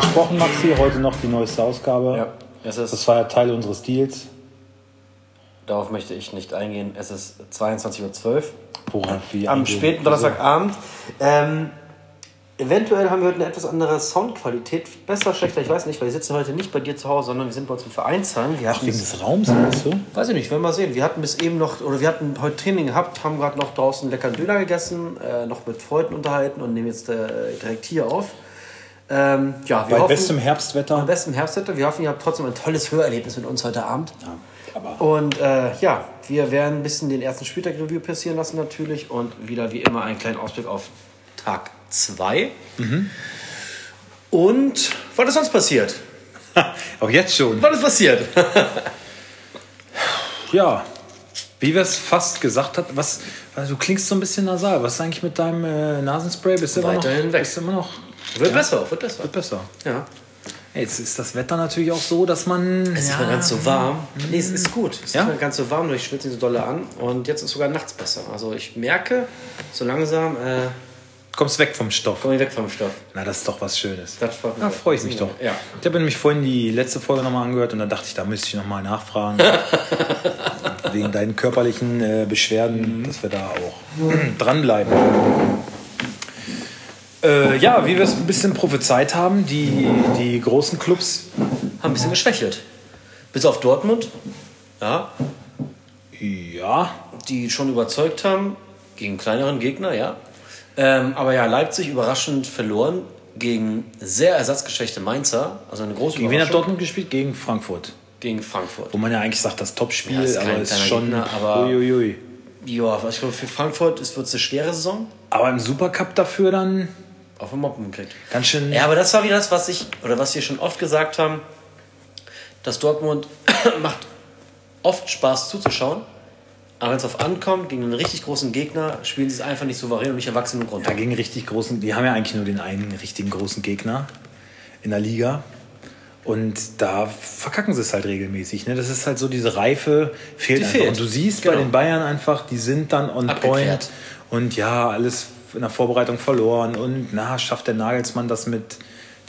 versprochen, Maxi, heute noch die neueste Ausgabe. Ja, es ist, Das war ja Teil unseres Deals. darauf möchte ich nicht eingehen. Es ist 22.12 Uhr. Wir Am späten Donnerstagabend. Ähm, eventuell haben wir heute eine etwas andere Soundqualität. Besser, schlechter, ich weiß nicht, weil wir sitzen heute nicht bei dir zu Hause, sondern wir sind bei uns im Vereinsheim. Wir Ach, wegen des Raums, weißt du? Weiß ich nicht, werden wir mal sehen. Wir hatten bis eben noch, oder wir hatten heute Training gehabt, haben gerade noch draußen leckeren Döner gegessen, äh, noch mit Freunden unterhalten und nehmen jetzt äh, direkt hier auf. Ähm, ja, Bei hoffen, bestem Herbstwetter. am besten Herbstwetter. Wir hoffen, ihr habt trotzdem ein tolles Hörerlebnis mit uns heute Abend. Ja, aber Und äh, ja, wir werden ein bisschen den ersten Spieltag Review passieren lassen natürlich und wieder wie immer einen kleinen Ausblick auf Tag 2. Und was ist sonst passiert? auch jetzt schon. Was ist passiert? Ja, wie wir es fast gesagt hat, was, also du klingst so ein bisschen nasal. Was ist eigentlich mit deinem äh, Nasenspray? Bist du immer noch, Weiterhin weg. bist immer noch Wird besser, wird besser. wird besser. Ja. Jetzt ist das Wetter natürlich auch so, dass man. Es ist ja, mehr ganz so warm. Nee, es ist gut. Es ist Ja? nicht mehr ganz so warm, nur ich schwitze nicht so dolle an. Und jetzt ist sogar nachts besser. Also ich merke, so langsam äh, kommst weg vom Stoff. komme ich weg vom Stoff. Na, das ist doch was Schönes. Das freut mich Da freue ich mich doch. Ja. Ich habe nämlich vorhin die letzte Folge nochmal angehört und dann dachte ich, da müsste ich nochmal nachfragen. Wegen deinen körperlichen äh, Beschwerden, dass wir da auch dranbleiben. Äh, ja, wie wir es ein bisschen prophezeit haben, die, die großen Clubs, Haben ein bisschen geschwächelt. Bis auf Dortmund, ja, ja, die schon überzeugt haben gegen kleineren Gegner, ja. Ähm, aber ja, Leipzig überraschend verloren gegen sehr ersatzgeschwächte Mainzer. Also eine große gegen wen hat. Dortmund gespielt? Gegen Frankfurt. Gegen Frankfurt. Wo man ja eigentlich sagt, das Topspiel, Ja, ist aber ist schon. Gegner, aber- uiuiui. Ja, ich glaube, für Frankfurt wird es eine schwere Saison. Aber im Supercup dafür dann Auf den Moppen gekriegt. ganz schön. Ja, aber das war wieder das, was ich, oder was wir schon oft gesagt haben, dass Dortmund macht oft Spaß zuzuschauen, aber wenn es auf ankommt, gegen einen richtig großen Gegner, spielen sie es einfach nicht souverän und nicht erwachsen genug runter. Ja, gegen richtig großen, die haben ja eigentlich nur den einen richtigen großen Gegner in der Liga. Und da verkacken sie es halt regelmäßig. Ne? Das ist halt so, diese Reife fehlt Die einfach. fehlt. Und du siehst Genau. bei den Bayern einfach, die sind dann on Abgeklärt. point. Und ja, alles in der Vorbereitung verloren. Und na, schafft der Nagelsmann das mit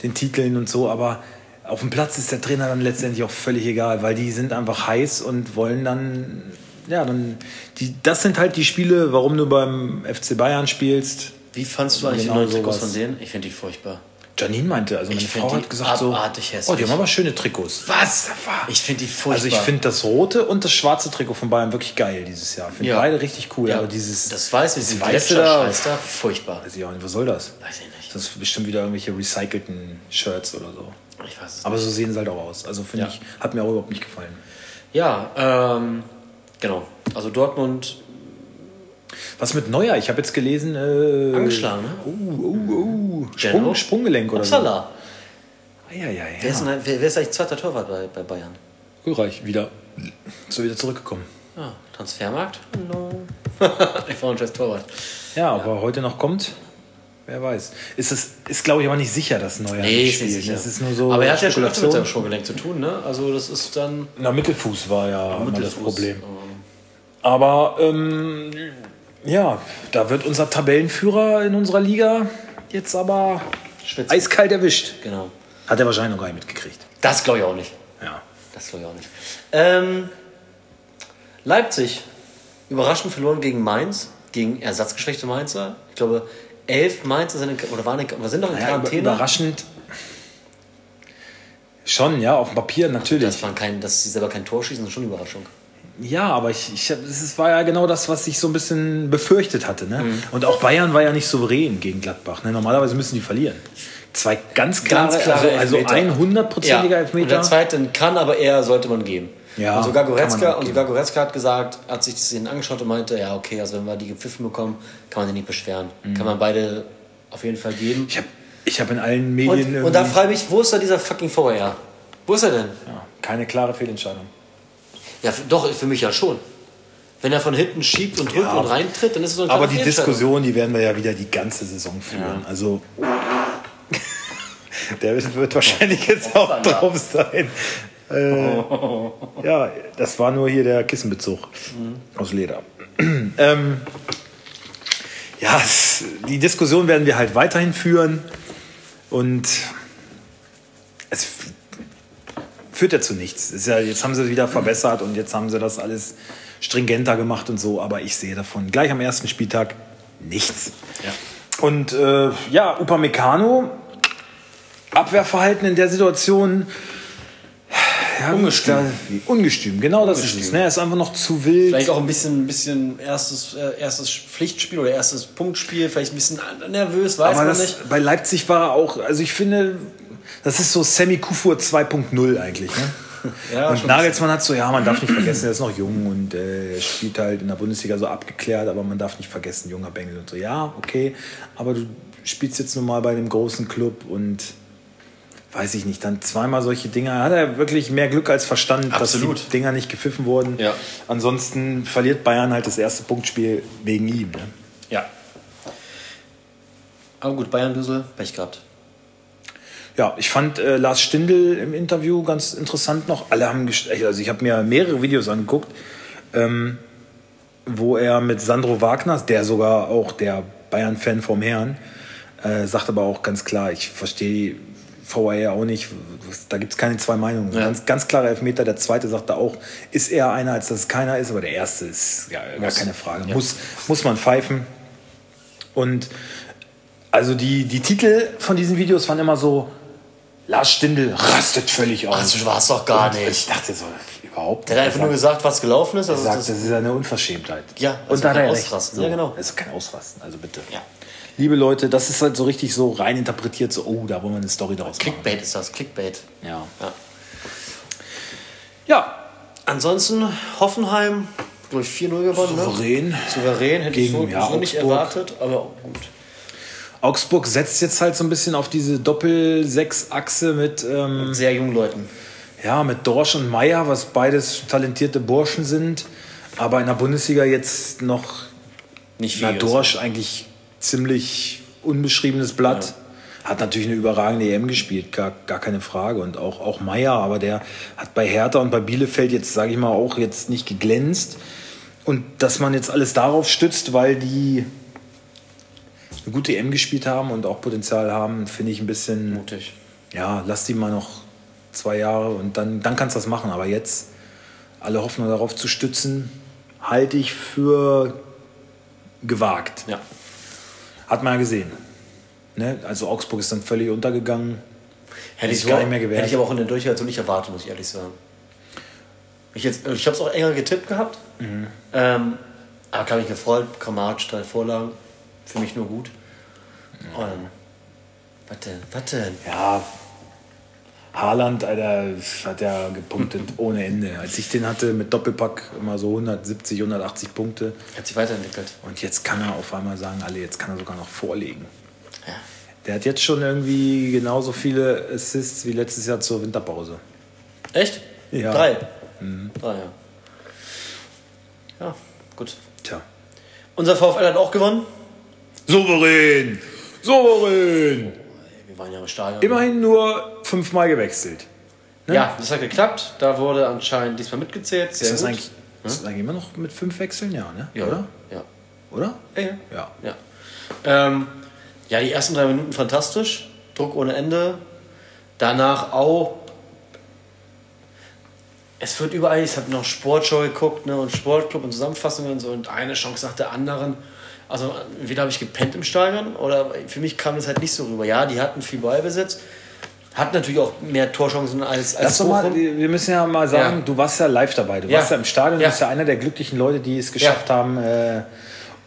den Titeln und so. Aber auf dem Platz ist der Trainer dann letztendlich auch völlig egal, weil die sind einfach heiß und wollen dann, ja, dann, die, das sind halt die Spiele, warum du beim FC Bayern spielst. Wie fandst du eigentlich Genau die neuen Trikots von denen? Ich finde die furchtbar. Janine meinte, also meine Ich Frau hat gesagt so, hässlich. oh, die haben aber schöne Trikots. Was? Ich finde die furchtbar. Also ich finde das rote und das schwarze Trikot von Bayern wirklich geil dieses Jahr. Ich finde Ja. beide richtig cool, ja, aber dieses, das weiß ich, dieses diese weiße da, da, furchtbar. weiß ich auch nicht, was soll das? Weiß ich nicht. Das ist bestimmt wieder irgendwelche recycelten Shirts oder so. Ich weiß es Aber so sehen sie halt auch aus. Also finde Ja. ich, hat mir auch überhaupt nicht gefallen. Ja, ähm, genau. Also Dortmund Was mit Neuer? Ich habe jetzt gelesen, äh, angeschlagen, ne? Oh, oh, oh. Sprung, Benno? Sprunggelenk oder Upsala. so. Ja, ja, Wer, ist ja. denn, wer, wer ist eigentlich zweiter Torwart bei, bei Bayern? Ulreich wieder. So wieder zurückgekommen. Ah, Transfermarkt? Hallo. ich brauche einen scheiß Torwart. Ja, ob er heute noch kommt, wer weiß. Ist es ist glaube ich aber nicht sicher, dass Neuer Nee, nicht ist spielt. Das ist nur so Aber er hat ja schon öfter mit seinem. Schulgelenk zu tun, ne? Also das ist dann... Na, Mittelfuß war ja das Mittelfuß. Problem. Aber ähm, ja, da wird unser Tabellenführer in unserer Liga jetzt aber Schwitzen. eiskalt erwischt. Genau. Hat er wahrscheinlich noch gar nicht mitgekriegt. Das glaube ich auch nicht. Ja. Das glaube ich auch nicht. Ähm, Leipzig. Überraschend verloren gegen Mainz. Gegen ersatzgeschwächte Mainzer. Ich glaube, elf Mainzer sind, in, oder waren in, oder sind noch in Ja, über, Quarantäne. überraschend. Schon, ja, auf dem Papier natürlich. das, waren kein, dass sie selber kein Tor schießen, ist schon eine Überraschung. Ja, aber ich, ich ist- war ja genau das, was ich so ein bisschen befürchtet hatte. Ne? Mhm. Und auch Bayern war ja nicht souverän gegen Gladbach. Ne? Normalerweise müssen die verlieren. Zwei ganz klare, Ganz klare also, also ein hundertprozentiger Und Elfmeter. der zweite kann aber eher, sollte man geben. Ja, und sogar Goretzka, und sogar Goretzka hat gesagt, hat sich das angeschaut und meinte, ja, okay, also wenn wir die gepfiffen bekommen, kann man sich nicht beschweren. Kann man beide auf jeden Fall geben. Mhm. Ich habe ich hab in allen Medien Und, und da frage ich mich, wo ist da dieser fucking VR? Wo ist er denn? ja, keine klare Fehlentscheidung. Ja, doch, für mich ja schon. Wenn er von hinten schiebt und drückt Ja. und reintritt, dann ist es so eine Aber die. Diskussion, die werden wir ja wieder die ganze Saison führen. Also der wird wahrscheinlich jetzt auch drauf sein. Äh, ja, das war nur hier der Kissenbezug aus Leder. ähm, ja, es, die Diskussion werden wir halt weiterhin führen. Und es führt ja zu nichts. Ist ja, jetzt haben sie es wieder verbessert und jetzt haben sie das alles stringenter gemacht und so, aber ich sehe davon gleich am ersten Spieltag nichts. Ja. Und äh, ja, Upamecano, Abwehrverhalten in der Situation. Ja, Ungestüm. Da, ungestüm, genau das ist es. Ungestüm. Ne? Er ist einfach noch zu wild. Vielleicht auch ein bisschen, bisschen erstes, äh, erstes Pflichtspiel oder erstes Punktspiel, vielleicht ein bisschen nervös, weiß Aber man das, nicht. bei Leipzig war er auch, also ich finde, das ist so Sammy Kufur 2.0 eigentlich. Ne? Ja, und Nagelsmann hat so, ja, man darf nicht vergessen, er ist noch jung und äh, er spielt halt in der Bundesliga so abgeklärt, aber man darf nicht vergessen, junger Bengel und so. Ja, okay, aber du spielst jetzt nun mal bei einem großen Club und weiß ich nicht, dann zweimal solche Dinger. Hat er wirklich mehr Glück als Verstand, dass Absolut. die Dinger nicht gepfiffen wurden. Ja. Ansonsten verliert Bayern halt das erste Punktspiel wegen ihm. Ne? Ja. Aber gut, Bayern Düssel, Pech gehabt. Ja, ich fand äh, Lars Stindl im Interview ganz interessant noch. Alle haben, also ich habe mir mehrere Videos angeguckt, ähm, wo er mit Sandro Wagner, der sogar auch der Bayern-Fan vom Herrn, äh, sagt aber auch ganz klar, ich verstehe VAR auch nicht, da gibt es keine zwei Meinungen. Ja. Ganz, ganz klarer Elfmeter, der zweite sagte auch, ist eher einer, als dass es keiner ist, aber der erste ist ja gar Muss. keine Frage. Ja. Muss, muss man pfeifen. Und also die, die Titel von diesen Videos waren immer so, Lars Stindl rastet völlig aus. Also war es doch gar Und nicht. Ich dachte so, überhaupt Der hat einfach nur gesagt, was gelaufen ist. er Also sagt, das, das ist eine Unverschämtheit. Ja, also und da hat er recht. Ausrasten. Ja, genau. Ist kein Ausrasten, also bitte. Ja. Liebe Leute, das ist halt so richtig so rein interpretiert, so, oh, da wollen wir eine Story draus machen. Clickbait ist das, Clickbait. Ja. Ja. ja, Ansonsten Hoffenheim, glaube ich, 4-0 gewonnen. souverän. Ne? Souverän, hätte Gegen, ich so, ja, so nicht erwartet, aber gut. Augsburg setzt jetzt halt so ein bisschen auf diese Doppel-Sechs-Achse mit, ähm, Sehr jungen Leuten. ja, mit Dorsch und Meier, was beides talentierte Burschen sind. Aber in der Bundesliga jetzt noch Nicht viel. Na, Dorsch eigentlich ziemlich unbeschriebenes Blatt. Hat natürlich eine überragende EM gespielt, gar, gar keine Frage. Und auch, auch Meier, aber der hat bei Hertha und bei Bielefeld jetzt, sage ich mal, auch jetzt nicht geglänzt. Und dass man jetzt alles darauf stützt, weil die eine gute EM gespielt haben und auch Potenzial haben, finde ich ein bisschen, Mutig. ja, lass die mal noch zwei Jahre und dann, dann kannst du das machen. Aber jetzt alle Hoffnung darauf zu stützen, halte ich für gewagt. Ja. Hat man ja gesehen. Ne? Also Augsburg ist dann völlig untergegangen. Hätte ich, gar nicht mehr gewährt. hätte ich aber auch in der Durchheit so nicht erwartet, muss ich ehrlich sagen. Ich, jetzt- ich habe es auch enger getippt gehabt. Mhm. Ähm, aber habe mich gefreut. Kramaric, drei Vorlagen. Für mich nur gut. Ähm, was denn? Was denn? Ja, Haaland, Alter, hat ja gepunktet ohne Ende. Als ich den hatte mit Doppelpack immer so 170, 180 Punkte. Hat sich weiterentwickelt. Und jetzt kann er auf einmal sagen, alle, jetzt kann er sogar noch vorlegen. Ja. Der hat jetzt schon irgendwie genauso viele Assists wie letztes Jahr zur Winterpause. Echt? Ja. Mhm. Drei. Drei, ja. Ja, gut. Tja. Unser VfL hat auch gewonnen. Souverän! Souverän! Wir waren ja im Stadion. Immerhin nur fünfmal gewechselt. Ne? Ja, das hat geklappt. Da wurde anscheinend diesmal mitgezählt. Sehr Ist das, gut. eigentlich, ist das eigentlich immer noch mit fünf Wechseln? Ja, ne? Ja, Oder? Ja. Oder? Ja, ja. Ja. Ja. Ähm, ja, die ersten drei Minuten fantastisch. Druck ohne Ende. Danach auch. Es wird überall, ich habe noch Sportshow geguckt ne, und Sportclub und Zusammenfassungen und so und eine Chance nach der anderen. Also entweder habe ich gepennt im Stadion oder für mich kam das halt nicht so rüber. Ja, die hatten viel Ballbesitz, hatten natürlich auch mehr Torchancen als, als Lass doch mal, wir müssen ja mal sagen, Ja. du warst ja live dabei. Du Ja. warst ja im Stadion, du Ja. bist ja einer der glücklichen Leute, die es geschafft haben. Äh,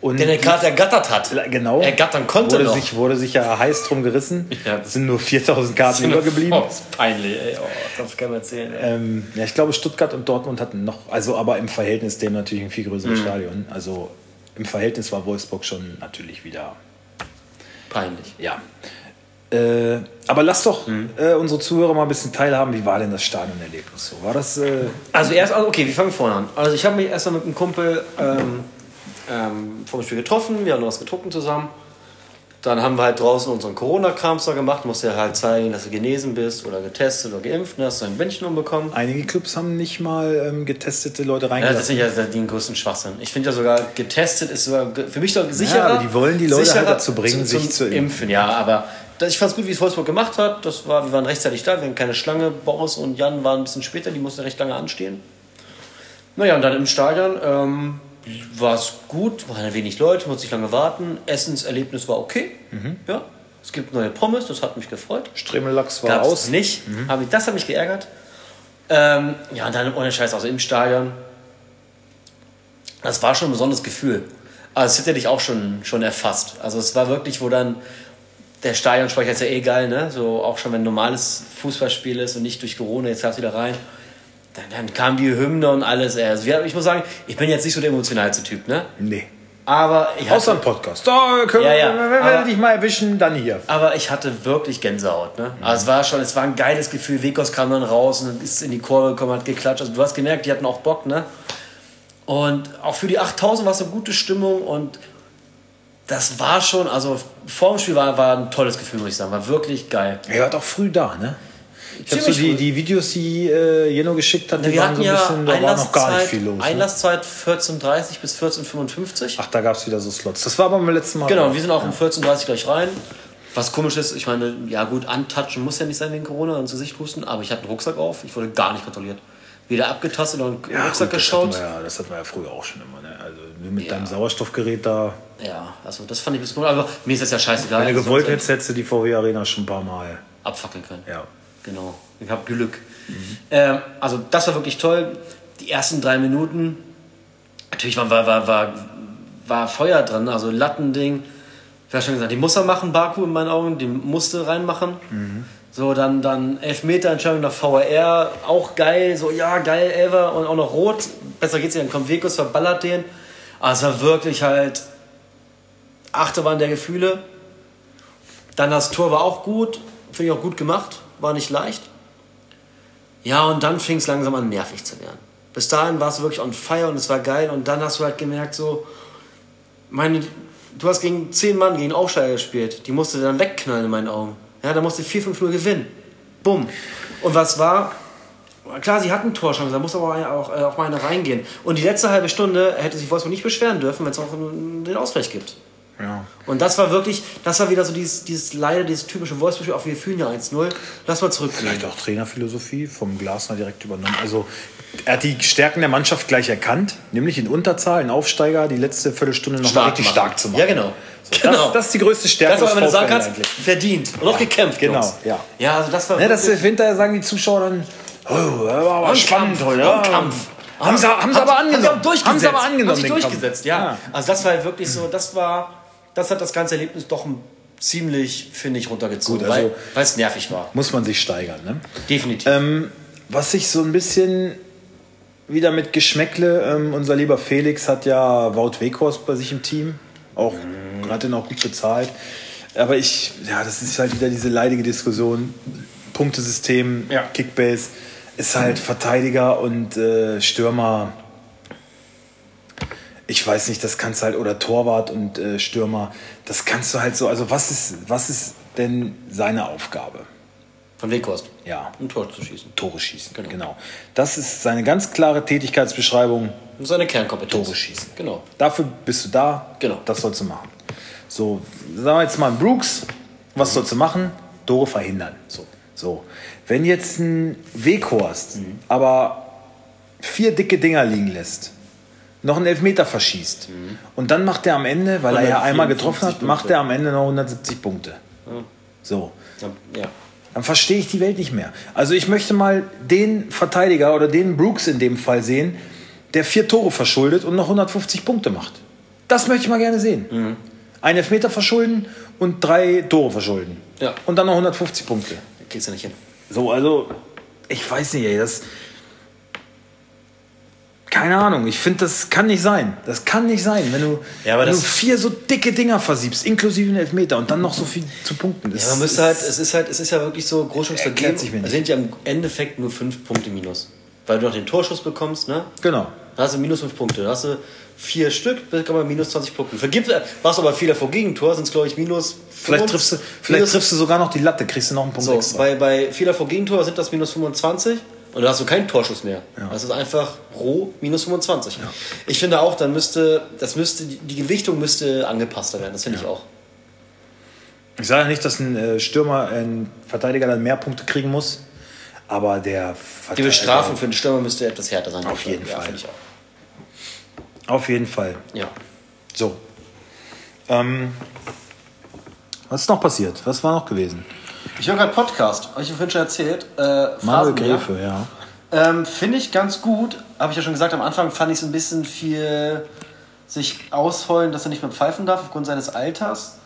und Den er gerade ergattert hat. genau. Ergattern konnte wurde noch. sich, wurde sich ja heiß drum gerissen. Ja. Es sind nur 4000 Karten übergeblieben. Oh, ist peinlich, ey. Oh, das kann man erzählen. Ähm, ja, ich glaube, Stuttgart und Dortmund hatten noch, also aber im Verhältnis dem natürlich ein viel größeres Mhm. Stadion. Also im Verhältnis war Wolfsburg schon natürlich wieder, Peinlich. ja. Äh, aber lass doch Mhm. äh, unsere Zuhörer mal ein bisschen teilhaben. Wie war denn das Stadionerlebnis so? War das. Äh, Also erst, also okay, wir fangen vorne an. Also ich habe mich erstmal mit einem Kumpel ähm, ähm, vor dem Spiel getroffen, wir haben noch was getrunken zusammen. Dann haben wir halt draußen unseren Corona-Krams da gemacht, musst ja halt zeigen, dass du genesen bist oder getestet oder geimpft, ne? hast du ein Bändchen umbekommen. einige Clubs haben nicht mal ähm, getestete Leute Ja, das reingelassen. ist ja den größten Schwachsinn. Ich finde ja sogar, getestet ist sogar für mich doch sicherer. aber die wollen die Leute halt dazu bringen, zum, sich zu impfen. impfen. Ja, aber das- ich fand es gut, wie es Wolfsburg gemacht hat. Das war, wir waren rechtzeitig da, wir hatten keine Schlange. Boris und Jan waren ein bisschen später, die mussten recht lange anstehen. Naja, und dann im Stadion ähm, war es gut, waren wenig Leute, musste ich lange warten. Essenserlebnis war okay. Ja. Es gibt neue Pommes, das hat mich gefreut. Stremellachs war Gab's aus. nicht. Hab ich, das hat mich geärgert. Ähm, ja, und dann ohne Scheiß, also im Stadion. Das war schon ein besonderes Gefühl. Aber es hätte dich auch schon, schon erfasst. Also es war wirklich, wo dann der Stadionsprecher ist ja eh geil, ne? So auch schon wenn ein normales Fußballspiel ist und nicht durch Corona, jetzt darfst du wieder rein. Dann, dann kam die Hymne und alles. Also wir, ich muss sagen, ich bin jetzt nicht so der emotionalste Typ, ne? Nee. Aber ich hatte, Außer im Podcast. Da können Ja, wir, ja, wenn wir dich mal erwischen, dann hier. Aber ich hatte wirklich Gänsehaut. Ne? Also es war schon, es war ein geiles Gefühl. Wekos kam dann raus und ist in die Kurve gekommen, hat geklatscht. Also du hast gemerkt, die hatten auch Bock. Ne? Und auch für die 8000 war es eine gute Stimmung und das war schon, also vor dem Spiel war, war ein tolles Gefühl, muss ich sagen. War wirklich geil. Er war doch früh da, ne? Ich habe so die, die Videos, die äh, Jeno geschickt hat, die Wir waren hatten so ein ja bisschen, da war noch gar nicht viel los. Ne? Einlasszeit 14.30 bis 14.55. Ach, da gab es wieder so Slots. Das war beim letzten Mal. Genau, auch. wir sind auch um 14.30 gleich rein. Was komisch ist, ich meine, ja gut, antatschen muss ja nicht sein wegen Corona ins Gesicht husten, aber ich hatte einen Rucksack auf, ich wurde gar nicht kontrolliert. Weder abgetastet noch ja, Rucksack gut, geschaut. Das hatten, wir ja, das hatten wir ja früher auch schon immer. Ne? Also mit deinem Sauerstoffgerät da. Ja, also das fand ich ein bisschen komisch, aber mir ist das ja scheißegal. Wenn du gewollt hättest, hättest du die VW Arena schon ein paar Mal. Abfackeln können. Ja. Genau, ich habe Glück. Ähm, also das war wirklich toll. Die ersten drei Minuten, natürlich war, war, war, war, war Feuer drin, also Lattending. Ich habe schon gesagt, die muss er machen, Baku in meinen Augen, die musste reinmachen. So, dann, dann Elfmeter-Entscheidung nach VAR, auch geil, so ja, geil, Elfer und auch noch rot. Besser geht's nicht, dann kommt Vekos, verballert den. Es war wirklich halt Achterbahn der Gefühle. Dann das Tor war auch gut, finde ich auch gut gemacht, war nicht leicht. Ja, und dann fing es langsam an, nervig zu werden. Bis dahin war es wirklich on fire und es war geil. Und dann hast du halt gemerkt, so, meine, du hast gegen zehn Mann, gegen Aufsteiger gespielt. Die musste dann wegknallen in meinen Augen. Ja, da musste 4-5-0 gewinnen. Bumm. Und was war? Klar, sie hatten Torchancen, da muss aber auch, auch, auch mal eine reingehen. Und die letzte halbe Stunde hätte sich Wolfsburg nicht beschweren dürfen, wenn es auch den Ausgleich gibt. Ja. Und das war wirklich, das war wieder so dieses, dieses leider, dieses typische Wolfsburg, auch wir fühlen ja 1-0. Lass mal zurückgehen. Vielleicht auch Trainerphilosophie vom Glasner direkt übernommen. Also er hat die Stärken der Mannschaft gleich erkannt, nämlich in Unterzahl, einen Aufsteiger, die letzte Viertelstunde noch mal richtig machen. stark zu machen. Ja, genau. Das, das ist die größte Stärke Das war, wenn du sagen kannst, eigentlich. verdient. Und auch gekämpft. genau, ja. Ja, also das war Ne, das hinterher sagen die Zuschauer dann, oh, das war aber spannend Kampf, heute. ein Kampf. Haben sie, haben sie aber Haben sie angenommen. auch durchgesetzt. Haben sie aber angenommen. Haben Kampf. durchgesetzt, ja. Also das war wirklich so, das war, das hat das ganze Erlebnis doch ein ziemlich, finde ich, runtergezogen, Gut, also- weil, es nervig war. Muss man sich steigern. Ne? Definitiv. Ähm, was ich so ein bisschen wieder mit Geschmäckle, ähm, unser lieber Felix hat ja Wout Weghorst bei sich im Team, auch hat ihn auch gut bezahlt. Aber ich, ja, das ist halt wieder diese leidige Diskussion. Punktesystem, Ja. Kickbase, ist halt Verteidiger und äh, Stürmer. Ich weiß nicht, das kannst du halt, oder Torwart und äh, Stürmer, das kannst du halt so, also was ist, was ist denn seine Aufgabe? Von Weghorst. Ja, Ein Tor zu schießen. Tore schießen. Genau. Das ist seine ganz klare Tätigkeitsbeschreibung. Und seine Kernkompetenz. Tore schießen. Genau. Dafür bist du da. Genau. Das sollst du machen. So, sagen wir jetzt mal Brooks. Was sollst du machen? Tore verhindern. So. So. Wenn jetzt ein Weghorst Mhm. aber vier dicke Dinger liegen lässt, noch einen Elfmeter verschießt und dann macht er am Ende, weil er ja einmal getroffen hat, 154 macht Punkte. er am Ende noch 170 Punkte. So Ja. dann verstehe ich die Welt nicht mehr. Also ich möchte mal den Verteidiger oder den Brooks in dem Fall sehen, der vier Tore verschuldet und noch 150 Punkte macht. Das möchte ich mal gerne sehen. Mhm. Ein Elfmeter verschulden und drei Tore verschulden. Ja. Und dann noch 150 Punkte. Kriegst du nicht hin. So, also, ich weiß nicht, ey, das. Keine Ahnung, ich finde, das kann nicht sein. Das kann nicht sein, wenn du, Ja, aber wenn du vier so dicke Dinger versiebst, inklusive den Elfmeter und dann noch so viel zu punkten. Das Ja, man müsste halt, es ist halt, es ist ja wirklich so, Großchance Erklärt vergeben, sich mir nicht. sind ja im Endeffekt nur fünf Punkte minus. Weil du noch den Torschuss bekommst, ne? Genau. Da hast du minus fünf Punkte. Da hast du vier Stück, dann kann man minus 20 Punkte. Vergibst, machst du aber Fehler vor Gegentor, sind es glaube ich minus Vielleicht 25 triffst, du, vielleicht minus, triffst du sogar noch die Latte, kriegst du noch einen Punkt so, extra. bei, bei Fehler vor Gegentor sind das minus 25 und da hast du keinen Torschuss mehr. Das ist einfach roh minus 25. Ich finde auch, dann müsste, das müsste, die die Gewichtung müsste angepasster werden. Das finde ich auch. Ich sage nicht, dass ein äh, Stürmer, ein Verteidiger dann mehr Punkte kriegen muss, aber der Die Verteidiger. Bestrafung für den Stürmer müsste etwas härter sein. Auf jeden ja, Fall. Auf jeden Fall. Ja. So. Ähm, was ist noch passiert? Was war noch gewesen? Ich höre gerade Podcast, habe ich vorhin schon erzählt. Äh, Manuel. Gräfe, ja. Ähm, Finde ich ganz gut. Habe ich ja schon gesagt, am Anfang fand ich es ein bisschen viel sich ausheulen, dass er nicht mehr pfeifen darf aufgrund seines Alters.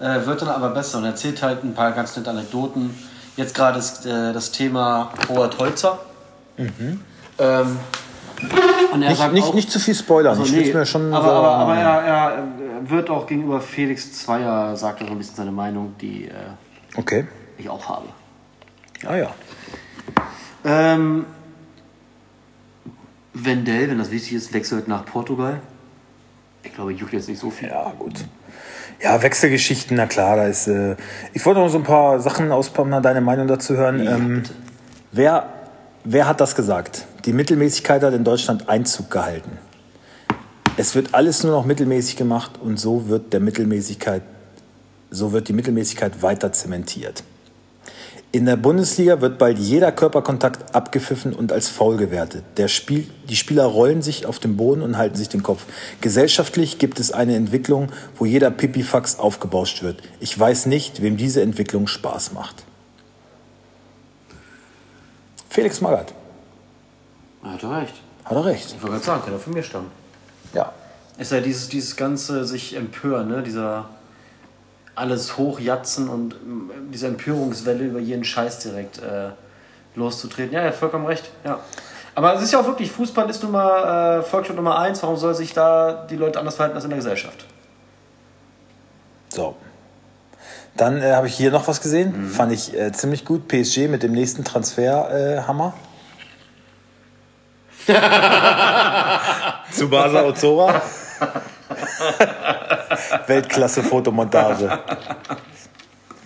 Äh, wird dann aber besser und erzählt halt ein paar ganz nette Anekdoten. Jetzt gerade ist äh, das Thema Robert Holzer. Ähm, und er Nicht, sagt nicht, auch, nicht zu viel spoilern. also, ich nee, mir schon aber, so. aber, aber er, er wird auch gegenüber Felix Zweier, sagt er so ein bisschen seine Meinung, die äh, Okay. Ich auch habe. Ah ja. Ähm, Wendell, wenn das wichtig ist, wechselt nach Portugal. Ich glaube, juckt jetzt nicht so viel. Ja, gut. Ja, Wechselgeschichten, na klar, da ist. Äh, ich wollte noch so ein paar Sachen auspacken, deine Meinung dazu hören. Ja, ähm, wer, wer hat das gesagt? Die Mittelmäßigkeit hat in Deutschland Einzug gehalten. Es wird alles nur noch mittelmäßig gemacht und so wird der Mittelmäßigkeit, so wird die Mittelmäßigkeit weiter zementiert. In der Bundesliga wird bald jeder Körperkontakt abgepfiffen und als faul gewertet. Spiel, die Spieler rollen sich auf dem Boden und halten sich den Kopf. Gesellschaftlich gibt es eine Entwicklung, wo jeder Pipifax aufgebauscht wird. Ich weiß nicht, wem diese Entwicklung Spaß macht. Felix Magath. Er hat er recht. Hat er recht. Ich wollte gerade sagen, kann er von mir stammen. Ja. Ist ja dieses, dieses ganze sich empören, ne? Dieser alles hochjatzen und ähm, diese Empörungswelle über jeden Scheiß direkt äh, loszutreten. Ja, er hat vollkommen recht. Ja. Aber es ist ja auch wirklich, Fußball ist nun mal äh, Volkssport Nummer eins. Warum soll sich da die Leute anders verhalten als in der Gesellschaft? So. Dann äh, habe ich hier noch was gesehen. Fand ich äh, ziemlich gut. PSG mit dem nächsten Transfer äh, Hammer. Tsubasa Ozora. Weltklasse Fotomontage.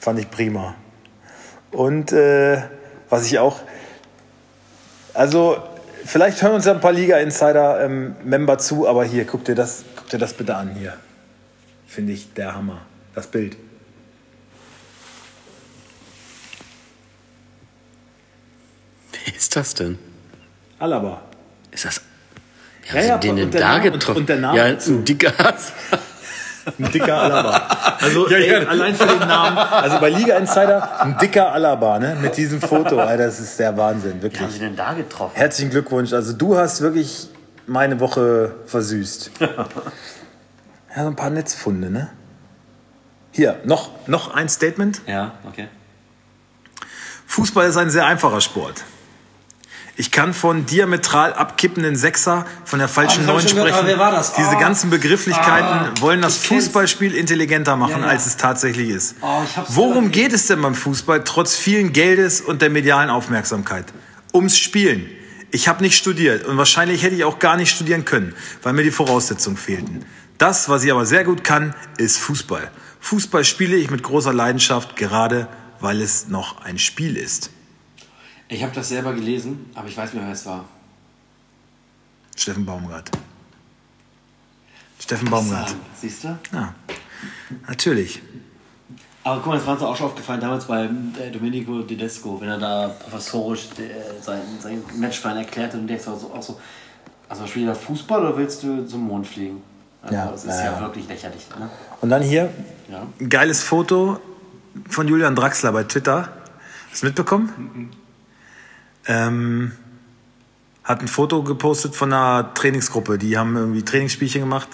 Fand ich prima. Und äh, was ich auch. Also, vielleicht hören uns ja ein paar Liga-Insider-Member zu, aber hier, guck dir, das, guck dir das bitte an hier. Finde ich der Hammer. Das Bild. Wer ist das denn? Alaba. Ist das. Ja, ja, den und denn der da Name- und- getroffen? und der Name ja, ein dicker Hass. Ein dicker Alaba. Also Ja, ja. ey, allein für den Namen. Also bei Liga Insider ein dicker Alaba, ne? Mit diesem Foto. Alter, das ist der Wahnsinn, Wie haben wirklich. sie denn da getroffen? Herzlichen Glückwunsch. Also du hast wirklich meine Woche versüßt. Ja, so ein paar Netzfunde, ne? Hier, noch, noch ein Statement. Ja, okay. Fußball ist ein sehr einfacher Sport. Ich kann von diametral abkippenden Sechser, von der falschen Ah, Neun gehört, sprechen. aber wer war das? Diese Ah. ganzen Begrifflichkeiten wollen das kenn's. Fußballspiel intelligenter machen, Ja, ja. als es tatsächlich ist. Oh, Worum gehört. geht es denn beim Fußball trotz vielen Geldes und der medialen Aufmerksamkeit? Ums Spielen. Ich habe nicht studiert und wahrscheinlich hätte ich auch gar nicht studieren können, weil mir die Voraussetzungen fehlten. Das, was ich aber sehr gut kann, ist Fußball. Fußball spiele ich mit großer Leidenschaft, gerade weil es noch ein Spiel ist. Ich habe das selber gelesen, aber ich weiß nicht mehr, wer es war. Steffen Baumgart. Steffen Baumgart. Siehst du? Ja, natürlich. Aber guck mal, das war uns auch schon aufgefallen damals bei äh, Domenico Tedesco, wenn er da professorisch äh, sein, sein Matchplan erklärt hat und denkst auch so, auch so also spielst du da Fußball oder willst du zum Mond fliegen? Also, Ja, das ist ja, ja, wirklich lächerlich. Ne? Und dann hier Ja. ein geiles Foto von Julian Draxler bei Twitter. Hast du mitbekommen? Ähm, hat ein Foto gepostet von einer Trainingsgruppe. Die haben irgendwie Trainingsspielchen gemacht,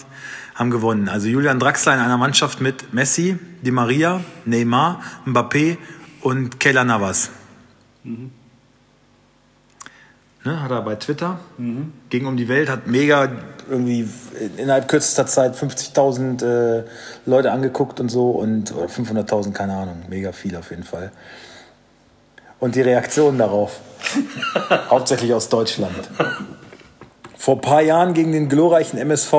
haben gewonnen. Also Julian Draxler in einer Mannschaft mit Messi, Di Maria, Neymar, Mbappé und Keylor Navas. Ne, hat er bei Twitter. Ging um die Welt, hat mega irgendwie innerhalb kürzester Zeit 50.000 äh, Leute angeguckt und so und oder 500.000, keine Ahnung, mega viel auf jeden Fall. Und die Reaktionen darauf, hauptsächlich aus Deutschland. Vor ein paar Jahren gegen den glorreichen MSV,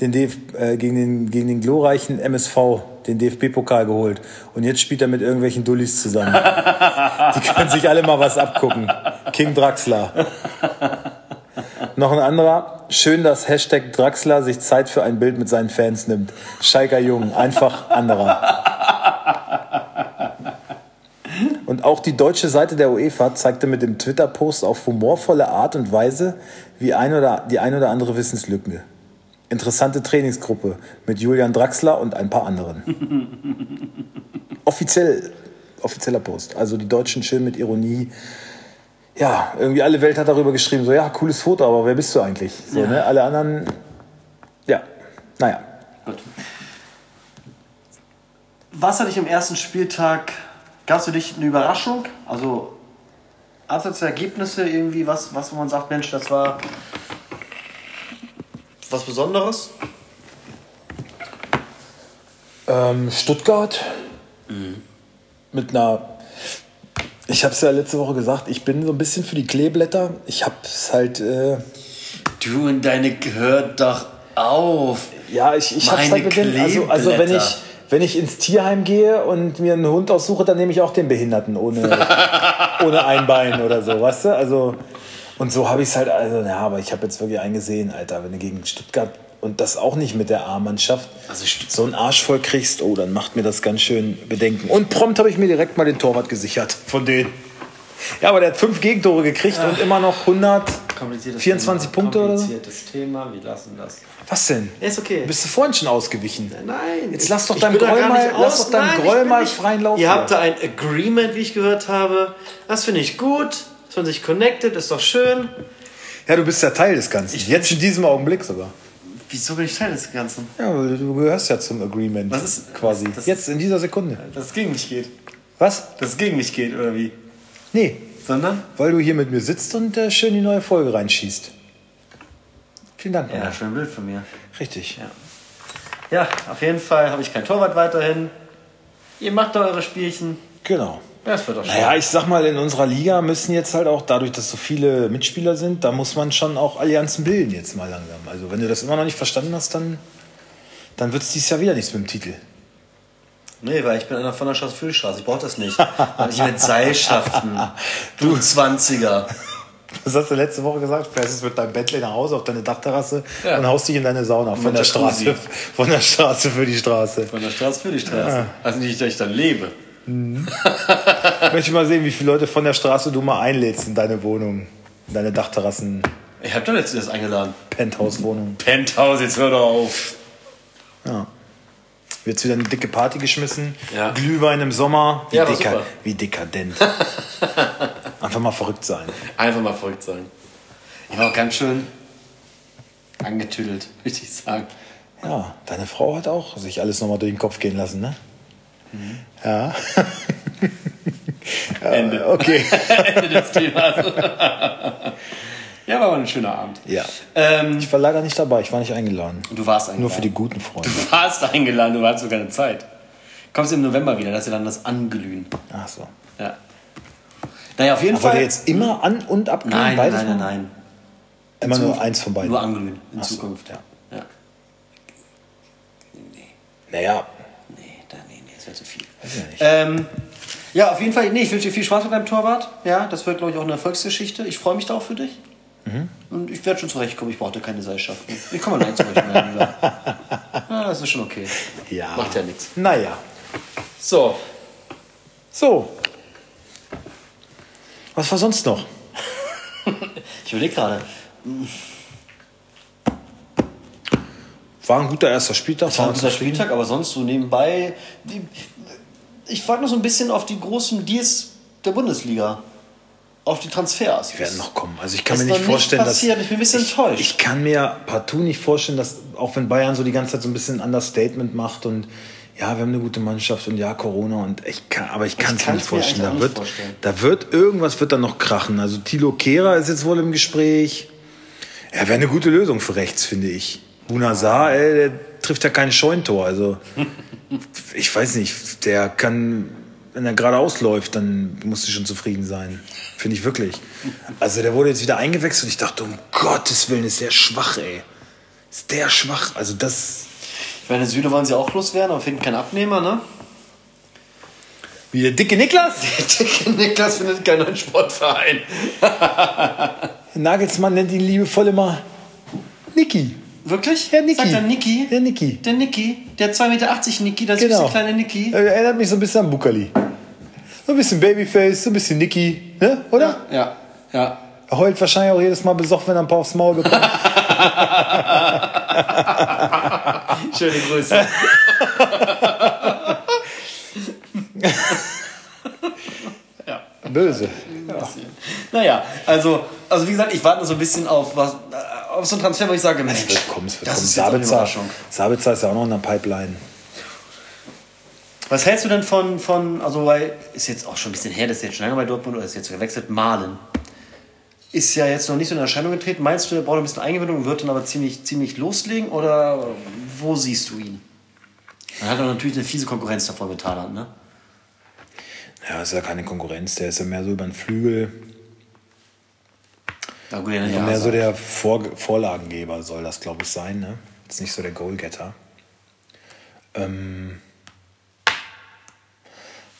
den DF, äh, gegen, den, gegen den glorreichen MSV, den DFB-Pokal geholt. Und jetzt spielt er mit irgendwelchen Dullis zusammen. Die können sich alle mal was abgucken. King Draxler. Noch ein anderer. Schön, dass Hashtag Draxler sich Zeit für ein Bild mit seinen Fans nimmt. Schalker Jung. Einfach anderer. Und auch die deutsche Seite der UEFA zeigte mit dem Twitter-Post auf humorvolle Art und Weise wie ein oder, die ein oder andere Wissenslücke. Interessante Trainingsgruppe mit Julian Draxler und ein paar anderen. Offiziell, offizieller Post. Also die Deutschen schön mit Ironie. Ja, irgendwie alle Welt hat darüber geschrieben, so ja, cooles Foto, aber wer bist du eigentlich? So, Ja. ne? Alle anderen, ja, naja. Gut. Was hatte ich am ersten Spieltag? Gab es für dich eine Überraschung? Also abseits der Ergebnisse irgendwie was, was wo man sagt, Mensch, das war was Besonderes? Ähm, Stuttgart mit einer. Ich habe es ja letzte Woche gesagt, ich bin so ein bisschen für die Kleeblätter. Ich habe es halt. Äh, Du und deine hört doch auf. ja, ich, ich habe halt mit den, also, also wenn ich wenn ich ins Tierheim gehe und mir einen Hund aussuche, dann nehme ich auch den Behinderten ohne, ohne ein Bein oder so, weißt du? Also und so habe ich es halt, also ja, aber ich habe jetzt wirklich eingesehen, Alter, wenn du gegen Stuttgart und das auch nicht mit der A-Mannschaft Also so einen Arsch voll kriegst, oh, dann macht mir das ganz schön bedenken. Und prompt habe ich mir direkt mal den Torwart gesichert von denen. Ja, aber der hat fünf Gegentore gekriegt und immer noch 100. Kompliziertes 24 Thema. Punkte oder so? Kompliziertes Thema, wir lassen das. Was denn? Ist okay. Bist du vorhin schon ausgewichen? Nein. Jetzt lass doch ich deinem Groll mal- lass doch deinem Nein, ich Groll mal freien Lauf Ihr hier. habt da ein Agreement, wie ich gehört habe. Das finde ich gut. Dass man sich connected, ist doch schön. Ja, du bist ja Teil des Ganzen. Jetzt in diesem Augenblick sogar. Wieso bin ich Teil des Ganzen? Ja, weil du gehörst ja zum Agreement. Was ist- quasi? das- Jetzt in dieser Sekunde. Dass es gegen mich geht. Was? Dass es gegen mich geht, oder wie? Nee, Sondern? weil du hier mit mir sitzt und äh, schön die neue Folge reinschießt. Vielen Dank. Ja, schön Bild von mir. Richtig. Ja. Ja, auf jeden Fall habe ich kein Torwart weiterhin. Ihr macht da eure Spielchen. Genau. Ja, das wird doch schön. Naja, ich sag mal, in unserer Liga müssen jetzt halt auch, dadurch, dass so viele Mitspieler sind, da muss man schon auch Allianzen bilden jetzt mal langsam. Also wenn du das immer noch nicht verstanden hast, dann, dann wird es dieses Jahr wieder nichts mit dem Titel. Nee, weil ich bin einer von der Straße für die Straße. Ich brauche das nicht. Weil ich mit Seilschaften. Du 20er. Was hast du letzte Woche gesagt? Fährst jetzt mit deinem Bentley nach Hause auf deine Dachterrasse Ja. und haust dich in deine Sauna von der. Straße, von der Straße für die Straße. Von der Straße für die Straße. Also nicht, dass ich dann lebe. Ich möchte mal sehen, wie viele Leute von der Straße du mal einlädst in deine Wohnung. In deine Dachterrassen, Ich habe doch letztens eingeladen. Penthouse-Wohnung. Penthouse, jetzt hör doch auf. Ja. Wird wieder eine dicke Party geschmissen. Ja. Glühwein im Sommer. Wie, Ja, deka wie dekadent. Einfach mal verrückt sein. Einfach mal verrückt sein. Ich war auch ganz schön angetüdelt, würde ich sagen. Ja, deine Frau hat auch sich alles nochmal durch den Kopf gehen lassen, ne? Ja. Ende. Okay. Ende des Themas. Ja, war aber ein schöner Abend. Ja. Ähm, Ich war leider nicht dabei, ich war nicht eingeladen. du warst eingeladen. Nur für die guten Freunde. Du warst eingeladen, du hattest sogar eine Zeit. Kommst im November wieder, dass ihr dann das anglühen. Ach so. Ja. Naja, auf jeden Aber Fall. der jetzt immer an- und abglühen? nein, nein, beides nein, nein, nein. Immer In nur Zukunft. eins von beiden. Nur anglühen in Ach so, Zukunft. ja. ja. Naja, Nee, da, nee, nee, das wäre zu viel. nicht. Ähm, ja, auf jeden Fall, nee, ich wünsche dir viel Spaß mit deinem Torwart. Ja, das wird, glaube ich, auch eine Erfolgsgeschichte. Ich freue mich da auch für dich. Mhm. Und ich werde schon zurechtkommen, ich brauchte keine Seilschaften. Ich komme allein zu euch melden. wieder. Ja, das ist schon okay. ja. Macht ja nichts. Naja. So, So. Was war sonst noch? ich überlege gerade. War ein guter erster Spieltag. War ein guter. Spieltag, aber sonst so nebenbei. Die, ich frage noch so ein bisschen auf die großen Deals der Bundesliga. Auf die Transfers. Die werden noch kommen. Also ich kann mir nicht nicht vorstellen, passiert. dass Ich bin ein bisschen enttäuscht. Ich kann mir partout nicht vorstellen, dass auch wenn Bayern so die ganze Zeit so ein bisschen ein Understatement macht und ja, wir haben eine gute Mannschaft und ja, Corona und ich kann, aber ich kann es mir nicht vorstellen. Da wird, vorstellen. da wird irgendwas wird da noch krachen. Also Thilo Kehrer ist jetzt wohl im Gespräch. Er wäre eine gute Lösung für rechts, finde ich. Bunazar, ey, der trifft ja kein Scheuntor. Also ich weiß nicht, der kann, wenn er gerade ausläuft, dann musst du schon zufrieden sein. Finde ich wirklich. Also der wurde jetzt wieder eingewechselt und ich dachte, um Gottes Willen, ist der schwach, ey. Ist der schwach. Also das, Ich meine, Süle wollen sie auch loswerden, aber finden keinen Abnehmer, ne? wie der dicke Niklas. Niklas findet keinen neuen Sportverein. Nagelsmann nennt ihn liebevoll immer Niki. Wirklich? Herr Niki. Sagt er Niki? Der Niki. Der Niki, der 2,80 Meter Niki, der Genau. süße kleine Niki. Er erinnert mich so ein bisschen an Bukali. So ein bisschen Babyface, so ein bisschen Nicky, ne? oder? Ja, ja. Er heult wahrscheinlich auch jedes Mal besoffen, wenn er ein paar aufs Maul bekommt. Schöne Grüße. Böse. Naja, also, also wie gesagt, ich warte nur so ein bisschen auf was, äh, auf so ein Transfer, wo ich sage, Mensch, wird kommen, es wird das kommen. ist Sabitzer, Überraschung. Sabitzer ist ja auch noch in der Pipeline. Was hältst du denn von, von, also weil, ist jetzt auch schon ein bisschen her, das ist jetzt schon lange bei Dortmund oder ist jetzt gewechselt, Malen. Ist ja jetzt noch nicht so in Erscheinung getreten. Meinst du, er braucht ein bisschen Eingewöhnung, wird dann aber ziemlich, ziemlich loslegen oder wo siehst du ihn? Er hat doch natürlich eine fiese Konkurrenz davor mit Thailand, ne? Ja, ist ja keine Konkurrenz, der ist ja mehr so über den Flügel. Ja, gut, ja, mehr so der Vor Vorlagengeber soll das, glaube ich, sein. Ne? Jetzt nicht so der Goalgetter. Ähm,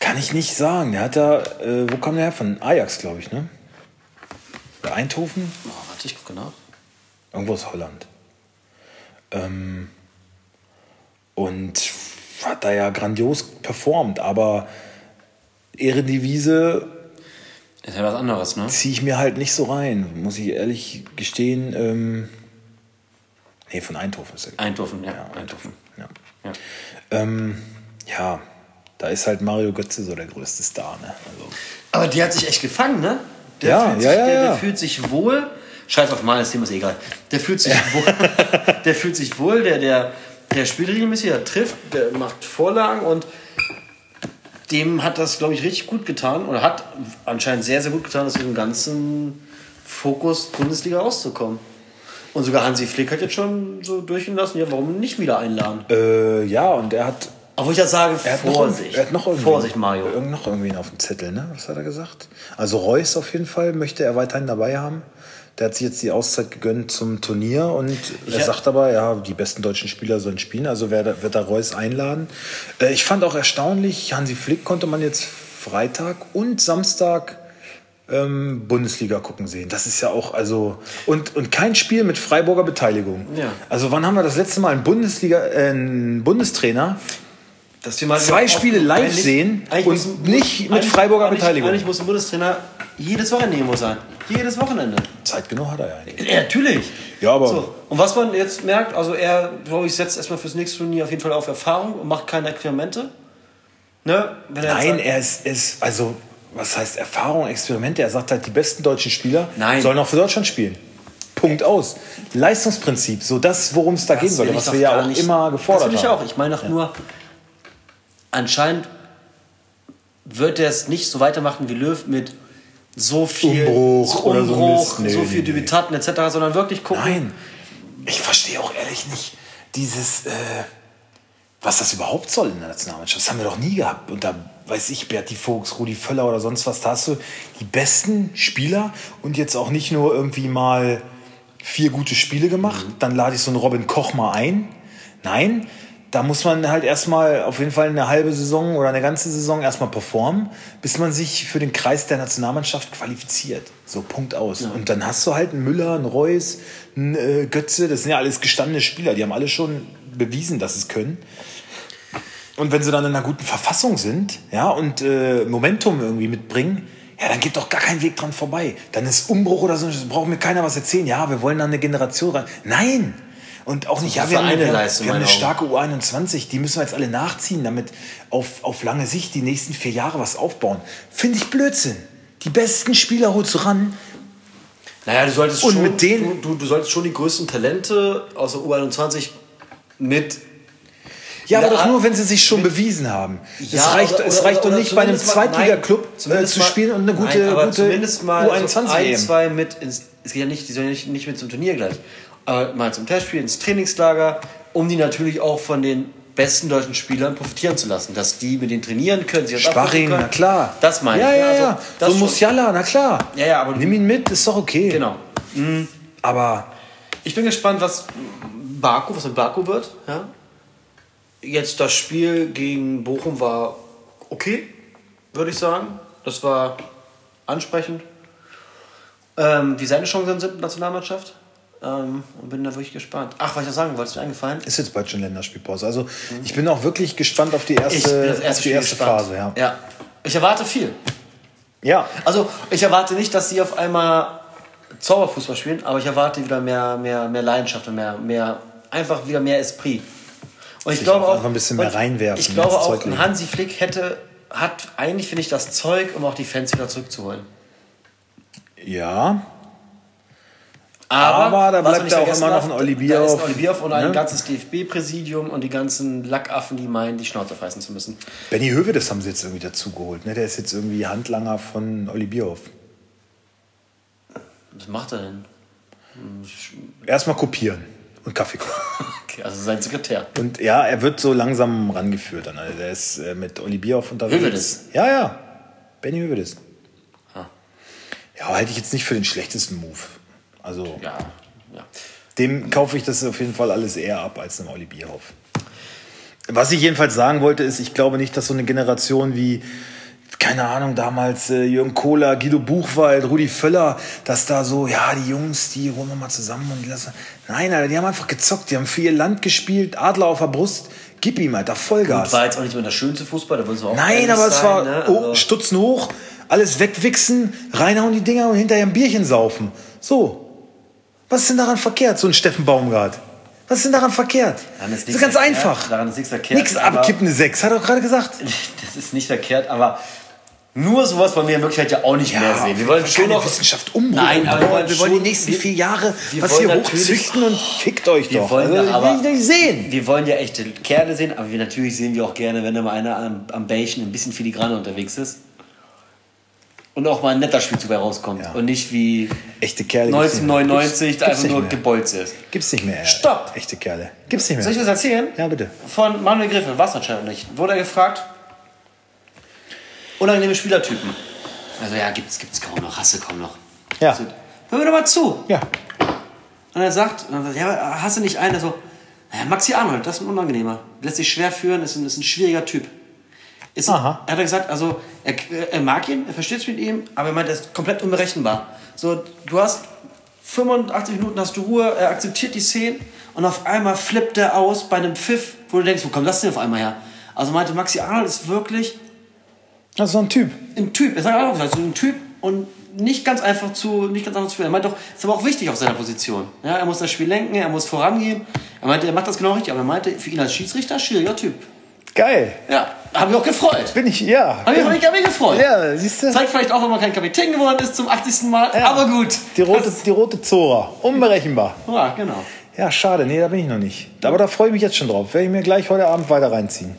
kann ich nicht sagen. Der hat da, äh, wo kam der her? Von Ajax, glaube ich, ne? Oder Eindhoven? Oh, warte, ich gucke nach. Irgendwo aus Holland. Ähm, und hat da ja grandios performt, aber Ehrendivisie Ist ja was anderes, ne? ziehe ich mir halt nicht so rein, muss ich ehrlich gestehen. Ähm, nee, von Eindhoven ist er. Eindhoven, ja, Ja, Eindhoven. Ja. Ja. Ähm, ja, da ist halt Mario Götze so der größte Star. Ne? Also, Aber die hat sich echt gefangen, ne? Der Ja, fühlt ja, sich, ja, der, ja. der fühlt sich wohl. Scheiß auf mal, das Thema ist egal. Der fühlt sich wohl. der fühlt sich wohl, der, der, der spielt regelmäßig, der trifft, der macht Vorlagen und dem hat das, glaube ich, richtig gut getan oder hat anscheinend sehr, sehr gut getan, aus diesem ganzen Fokus Bundesliga rauszukommen. Und sogar Hansi Flick hat jetzt schon so durchgehen lassen, ja, warum nicht wieder einladen? äh, ja, und er hat, Obwohl ich ja sage, er hat noch, Vorsicht. er hat noch irgendwie, Vorsicht, Mario. Noch irgendwen auf dem Zettel, ne? Was hat er gesagt? Also Reus auf jeden Fall möchte er weiterhin dabei haben. Der hat sich jetzt die Auszeit gegönnt zum Turnier und er Ja. sagt aber, ja, die besten deutschen Spieler sollen spielen, also wer wird da Reus einladen. Äh, ich fand auch erstaunlich, Hansi Flick konnte man jetzt Freitag und Samstag ähm, Bundesliga gucken sehen. Das ist ja auch, also, und, und kein Spiel mit Freiburger Beteiligung. Ja. Also wann haben wir das letzte Mal einen Bundesliga, äh, einen Bundestrainer Dass wir mal Zwei Spiele live sehen und nicht mit Freiburger Beteiligung. Eigentlich muss ein Bundestrainer jedes Wochenende irgendwo sein. Jedes Wochenende. Zeit genug hat er ja eigentlich. Ja, natürlich. Ja, aber- So. Und was man jetzt merkt, also er, glaube ich, setzt erstmal fürs nächste Turnier auf jeden Fall auf Erfahrung und macht keine Experimente. Ne? Er Nein, er ist, ist, also, was heißt Erfahrung, Experimente? Er sagt halt, die besten deutschen Spieler Nein. sollen auch für Deutschland spielen. Punkt aus. Leistungsprinzip, so das, worum es da gehen Das sollte, will was wir ja auch nicht- immer gefordert Das will ich haben. auch. Ich meine auch nur, anscheinend wird er es nicht so weitermachen wie Löw mit so viel Umbruch so Umbruch, Mist. Nee, so viel nee. Debütanten etc., sondern wirklich gucken. Nein, ich verstehe auch ehrlich nicht dieses, äh, was das überhaupt soll in der Nationalmannschaft. Das haben wir doch nie gehabt. Und da weiß ich, Berti Vogts, Rudi Völler oder sonst was, da hast du die besten Spieler und jetzt auch nicht nur irgendwie mal vier gute Spiele gemacht, dann lade ich so einen Robin Koch mal ein. Nein, da muss man halt erstmal auf jeden Fall eine halbe Saison oder eine ganze Saison erstmal performen, bis man sich für den Kreis der Nationalmannschaft qualifiziert. So, Punkt aus. Und dann hast du halt einen Müller, einen Reus, einen äh, Götze, das sind ja alles gestandene Spieler, die haben alle schon bewiesen, dass sie es können. Und wenn sie dann in einer guten Verfassung sind, ja, und äh, Momentum irgendwie mitbringen, ja, dann geht doch gar kein Weg dran vorbei. Dann ist Umbruch oder so, braucht mir keiner was erzählen. Ja, wir wollen dann eine Generation rein. Nein! Und auch nicht, ja, wir haben, eine wir Leistung, wir haben eine starke U21, die müssen wir jetzt alle nachziehen, damit auf, auf lange Sicht die nächsten vier Jahre was aufbauen. Finde ich Blödsinn. Die besten Spieler holst du ran. Naja, du solltest Und schon, mit denen- du, du, solltest schon die größten Talente aus der U21 mit. Ja, aber doch nur, wenn sie sich schon bewiesen haben. Ja, es reicht, oder- es oder- reicht doch nicht bei einem nein, äh, zu spielen und eine gute, nein, aber gute zumindest mal so U21 ein, EM. zwei mit ins, es geht ja nicht, die sollen ja nicht, nicht mit zum Turnier gleich, aber mal zum Testspiel ins Trainingslager, um die natürlich auch von den besten deutschen Spielern profitieren zu lassen, dass die mit denen trainieren können, abgucken Sparring, können. na klar. Das meine ja, ich. Ja, Also, ja, das So. Musiala, na klar. Ja, ja, aber- Nimm ihn mit, ist doch okay. Genau. Aber Ich bin gespannt, was Baku, was mit Baku wird. Ja? Jetzt das Spiel gegen Bochum war okay, würde ich sagen. Das war ansprechend. Ähm, wie seine Chancen sind in der Nationalmannschaft. Ähm, und bin da wirklich gespannt. Ach, was ich noch sagen wollte, ist mir eingefallen. ist jetzt bald schon Länderspielpause. Also ich bin auch wirklich gespannt auf die erste, auf erste die erste. Phase. Ja. ja. Ich erwarte viel. Ja. Also, ich erwarte nicht, dass sie auf einmal Zauberfußball spielen, aber ich erwarte wieder mehr, mehr, mehr Leidenschaft und mehr, mehr, einfach wieder mehr Esprit. Und ich Sich glaube auch auch. ein bisschen mehr reinwerfen, Ich glaube auch, Zeug. Hansi Flick hätte, hat eigentlich, finde ich, das Zeug, um auch die Fans wieder zurückzuholen. Ja. Aber, Aber da bleibt ja auch immer noch ein Oli Da ist ein Bierhoff, Oli Bierhoff und ein ne? ganzes DFB-Präsidium und die ganzen Lackaffen, die meinen, die Schnauze fressen zu müssen. Benny Hövedes haben sie jetzt irgendwie dazugeholt. Ne? Der ist jetzt irgendwie Handlanger von Olli Bierhoff. Was macht er denn? Erstmal kopieren und Kaffee kochen. Okay, also sein Sekretär. Und ja, er wird so langsam rangeführt. Dann. Also der ist äh, mit Olli Bierhoff unterwegs. Hövedes? Ja, ja. Benny Hövedes. Ah. Ja, halte ich jetzt nicht für den schlechtesten Move. Also Ja, ja. dem kaufe ich das auf jeden Fall alles eher ab als einem Olli Bierhoff. Was ich jedenfalls sagen wollte, ist, ich glaube nicht, dass so eine Generation wie, keine Ahnung, damals äh, Jürgen Kohler, Guido Buchwald, Rudi Völler, dass da so, ja, die Jungs, die holen wir mal zusammen und die lassen. Nein, Alter, die haben einfach gezockt, die haben für ihr Land gespielt, Adler auf der Brust, gib ihm, Alter, Vollgas. War jetzt auch nicht immer der schönste Fußball, da wollen sie auch Nein, aber es sein, war ne? oh, Also- Stutzen hoch, alles wegwichsen, reinhauen die Dinger und hinterher ein Bierchen saufen. So. Was ist denn daran verkehrt, so ein Steffen Baumgart? Was ist denn daran verkehrt? Daran Das ist ist nichts ganz verkehrt, einfach. daran ist nichts verkehrt, Nichts aber- abkippende Sechs, hat er doch gerade gesagt. Das ist nicht verkehrt, aber nur sowas wollen wir in Wirklichkeit ja auch nicht mehr sehen. Wir wollen schon noch Wissenschaft umbrücken. Nein, aber wir wollen, wir wollen die nächsten vier Jahre wir was hier hochzüchten und fickt euch Wir doch. wollen also, ja aber- will ich sehen. Wir wollen ja echte Kerle sehen, aber wir natürlich sehen wir auch gerne, wenn da mal einer am, am Bällchen ein bisschen filigraner unterwegs ist. Und auch mal ein netter Spielzug bei rauskommt. Ja. Und nicht wie Echte Kerle. gibt's nicht mehr. 1999 Gibt's- einfach gibt's nur gebolzt ist. Gibt's nicht mehr. Stopp! Echte Kerle. Gibt's nicht mehr. Soll ich das erzählen? Ja, bitte. Von Manuel Griffel, was anscheinend nicht. Wurde er gefragt? Unangenehme Spielertypen. Also ja, gibt's, gibt's kaum noch, hasse kaum noch. Ja. Also, hör mir doch mal zu. Ja. Und er sagt, ja, du nicht einen, der so, naja, Maxi Arnold, das ist ein Unangenehmer. Lässt sich schwer führen, ist ein, ist ein schwieriger Typ. Ist, Aha. Er hat er gesagt, also er, er mag ihn, er versteht es mit ihm, aber er meint, er ist komplett unberechenbar. So, du hast 85 Minuten hast du Ruhe, er akzeptiert die Szenen und auf einmal flippt er aus bei einem Pfiff, wo du denkst, wo kommt das denn auf einmal her? Also meinte Maxi Arnold ist wirklich Das ist so ein Typ. ein Typ, er sagt auch gesagt, so ein Typ und nicht ganz einfach zu, nicht ganz einfach zu führen. Er meint doch, ist aber auch wichtig auf seiner Position. Ja, er muss das Spiel lenken, er muss vorangehen. Er meinte, er macht das genau richtig, aber er meinte, für ihn als Schiedsrichter, schwieriger Typ. Geil. Ja, habe ich auch gefreut. Bin ich, ja. Habe ich, hab ich, hab ich gefreut. Ja, siehst du? Zeigt vielleicht auch, wenn man kein Kapitän geworden ist zum 80. Mal, Ja. aber gut. Die rote, die rote Zora. Unberechenbar. Ja, genau. Ja, schade. Nee, da bin ich noch nicht. Aber da freue ich mich jetzt schon drauf. Werde ich mir gleich heute Abend weiter reinziehen.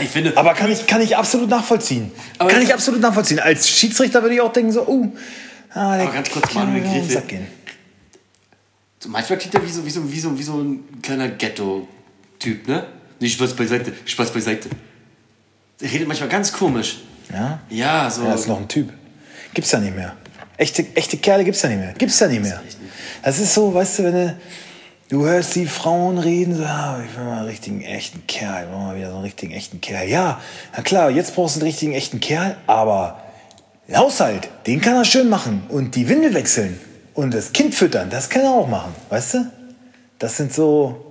Ich finde, Aber kann ich, kann ich absolut nachvollziehen. Kann ich absolut nachvollziehen. Als Schiedsrichter würde ich auch denken so, uh, ah, Aber ganz kurz, kann Manuel gehen. so manchmal klingt er wie so, wie so, wie so, wie so ein kleiner Ghetto-Typ, ne? Nicht Spaß beiseite, Spaß beiseite. Der redet manchmal ganz komisch. Ja? Ja, so. Ja, das ist noch ein Typ. Gibt's ja nicht mehr. Echte, echte Kerle gibt's ja nicht mehr. Gibt's ja nicht mehr. Das ist so, weißt du, wenn du, du hörst die Frauen reden, so, ja, ich will mal einen richtigen, echten Kerl. Ich will mal wieder so einen richtigen, echten Kerl. Ja, na klar, jetzt brauchst du einen richtigen, echten Kerl, aber den Haushalt, den kann er schön machen. Und die Windel wechseln und das Kind füttern, das kann er auch machen. Weißt du? Das sind so,